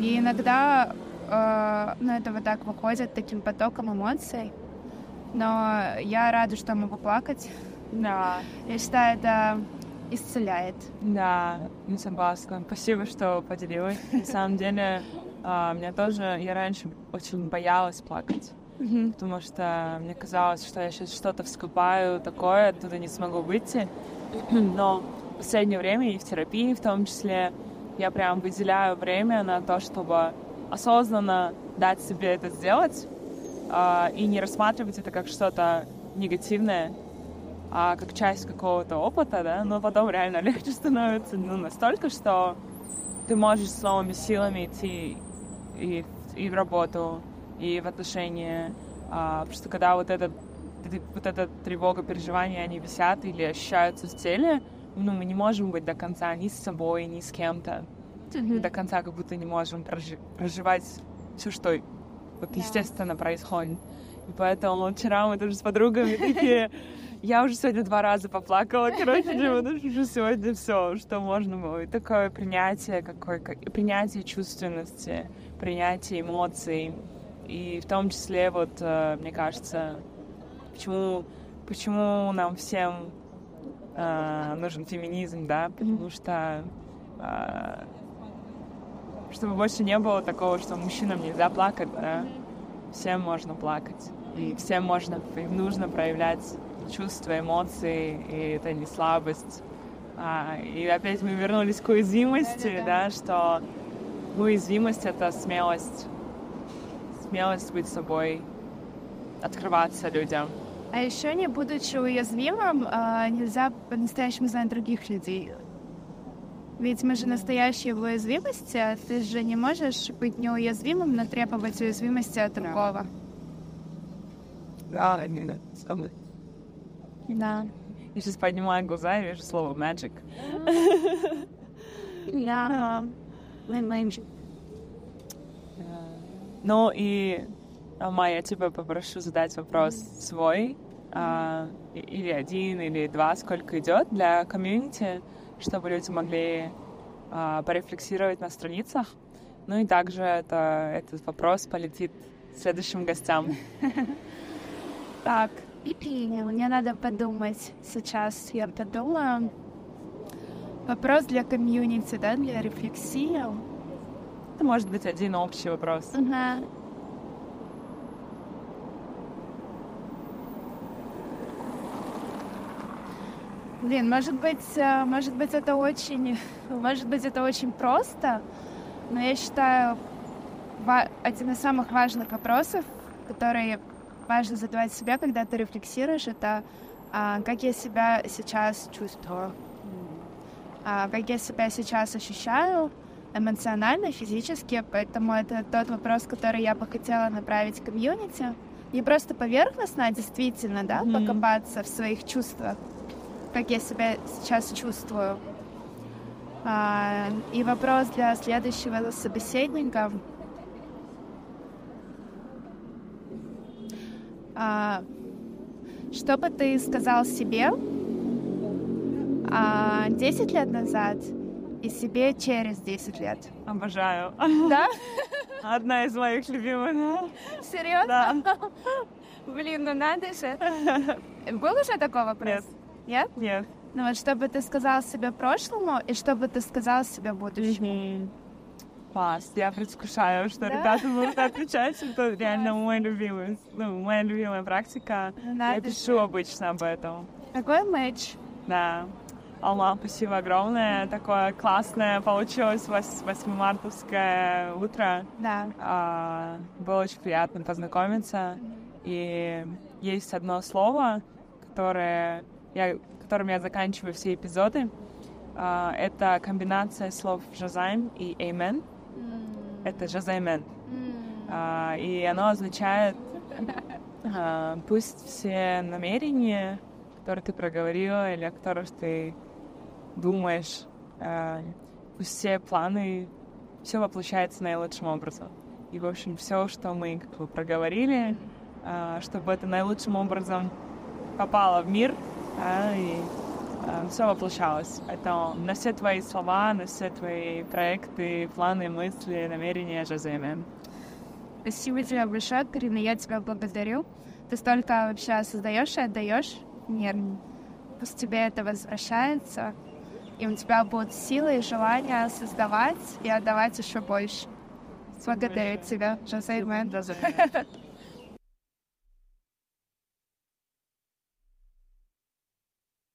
И иногда, э, ну, это вот так выходит таким потоком эмоций, но я рада, что могу плакать. Да. Я считаю, это исцеляет. Да, не согласна. Спасибо, что поделилась. На самом деле, а, меня тоже, я раньше очень боялась плакать mm-hmm. потому что мне казалось, что я сейчас что-то вскопаю такое, оттуда не смогу выйти. Но в последнее время и в терапии в том числе я прям выделяю время на то, чтобы осознанно дать себе это сделать э, и не рассматривать это как что-то негативное, а как часть какого-то опыта, да, но потом реально легче становится ну, настолько, что ты можешь с новыми силами идти и, и в работу, и в отношения. А, потому что когда вот этот вот эта тревога, переживания, они висят или ощущаются в теле, ну, мы не можем быть до конца ни с собой, ни с кем-то. Mm-hmm. До конца как будто не можем прожи- проживать все, что вот yeah. естественно происходит. И поэтому вчера мы тоже с подругами такие... Я уже сегодня два раза поплакала, короче, уже сегодня все, что можно было. И такое принятие, какое, принятие чувственности, принятие эмоций, и в том числе, вот, э, мне кажется, почему, почему нам всем э, нужен феминизм, да, потому что э, чтобы больше не было такого, что мужчинам нельзя плакать, да, всем можно плакать, и всем можно, им нужно проявлять чувства, эмоции, и это не слабость. А, и опять мы вернулись к уязвимости, да, что уязвимость — это смелость смелость быть собой, открываться людям. А еще не будучи уязвимым, а, нельзя по-настоящему знать других людей. Ведь мы же настоящие в уязвимости, а ты же не можешь быть неуязвимым, но требовать уязвимости от другого. Да, да. Я сейчас поднимаю глаза и вижу слово magic. Да. Magic. Ну и, Майя, я тебя попрошу задать вопрос свой, а, или один, или два, сколько идет для комьюнити, чтобы люди могли а, порефлексировать на страницах. Ну и также это, этот вопрос полетит следующим гостям. Так, мне надо подумать сейчас. Я подумаю. Вопрос для комьюнити, да, для рефлексии. Это может быть один общий вопрос. Угу. Блин, может быть, э, может быть, это очень, может быть, это очень просто, но я считаю, один из самых важных вопросов, которые важно задавать себе, когда ты рефлексируешь, это а, как я себя сейчас чувствую, а, как я себя сейчас ощущаю, эмоционально, физически, поэтому это тот вопрос, который я бы хотела направить в комьюнити. Не просто поверхностно, а действительно, да, mm-hmm. покопаться в своих чувствах, как я себя сейчас чувствую. А, и вопрос для следующего собеседника. А, что бы ты сказал себе а, 10 лет назад и себе через 10 лет. Обожаю. Да? Одна из моих любимых. Серьезно? Да. Блин, ну надо же. Был уже такой вопрос? Нет. Нет? Нет. Ну вот, что бы ты сказал себе прошлому и что бы ты сказал себе будущему? Класс, я предвкушаю, что да? ребята будут отвечать, это реально мой любимый, ну, моя любимая практика. Надо я пишу обычно об этом. Какой матч? Да. Алма, спасибо огромное. Такое классное получилось 8 мартовское утро. Да. А, было очень приятно познакомиться. И есть одно слово, которые я, которым я заканчиваю все эпизоды. Uh, это комбинация слов «жазайм» и «эймен». Mm. Это «жазаймен». Mm. Uh, и оно означает uh, «пусть все намерения, которые ты проговорила или о которых ты думаешь, пусть все планы, все воплощается наилучшим образом». И, в общем, все, что мы как бы проговорили, чтобы это наилучшим образом попало в мир, и э, все воплощалось. Это на все твои слова, на все твои проекты, планы, мысли, намерения Жоземе. Спасибо тебе большое, Карина, я тебя благодарю. Ты столько вообще создаешь и отдаешь мир. Пусть тебе это возвращается, и у тебя будут силы и желание создавать и отдавать еще больше. Благодарю тебя, Жоземе.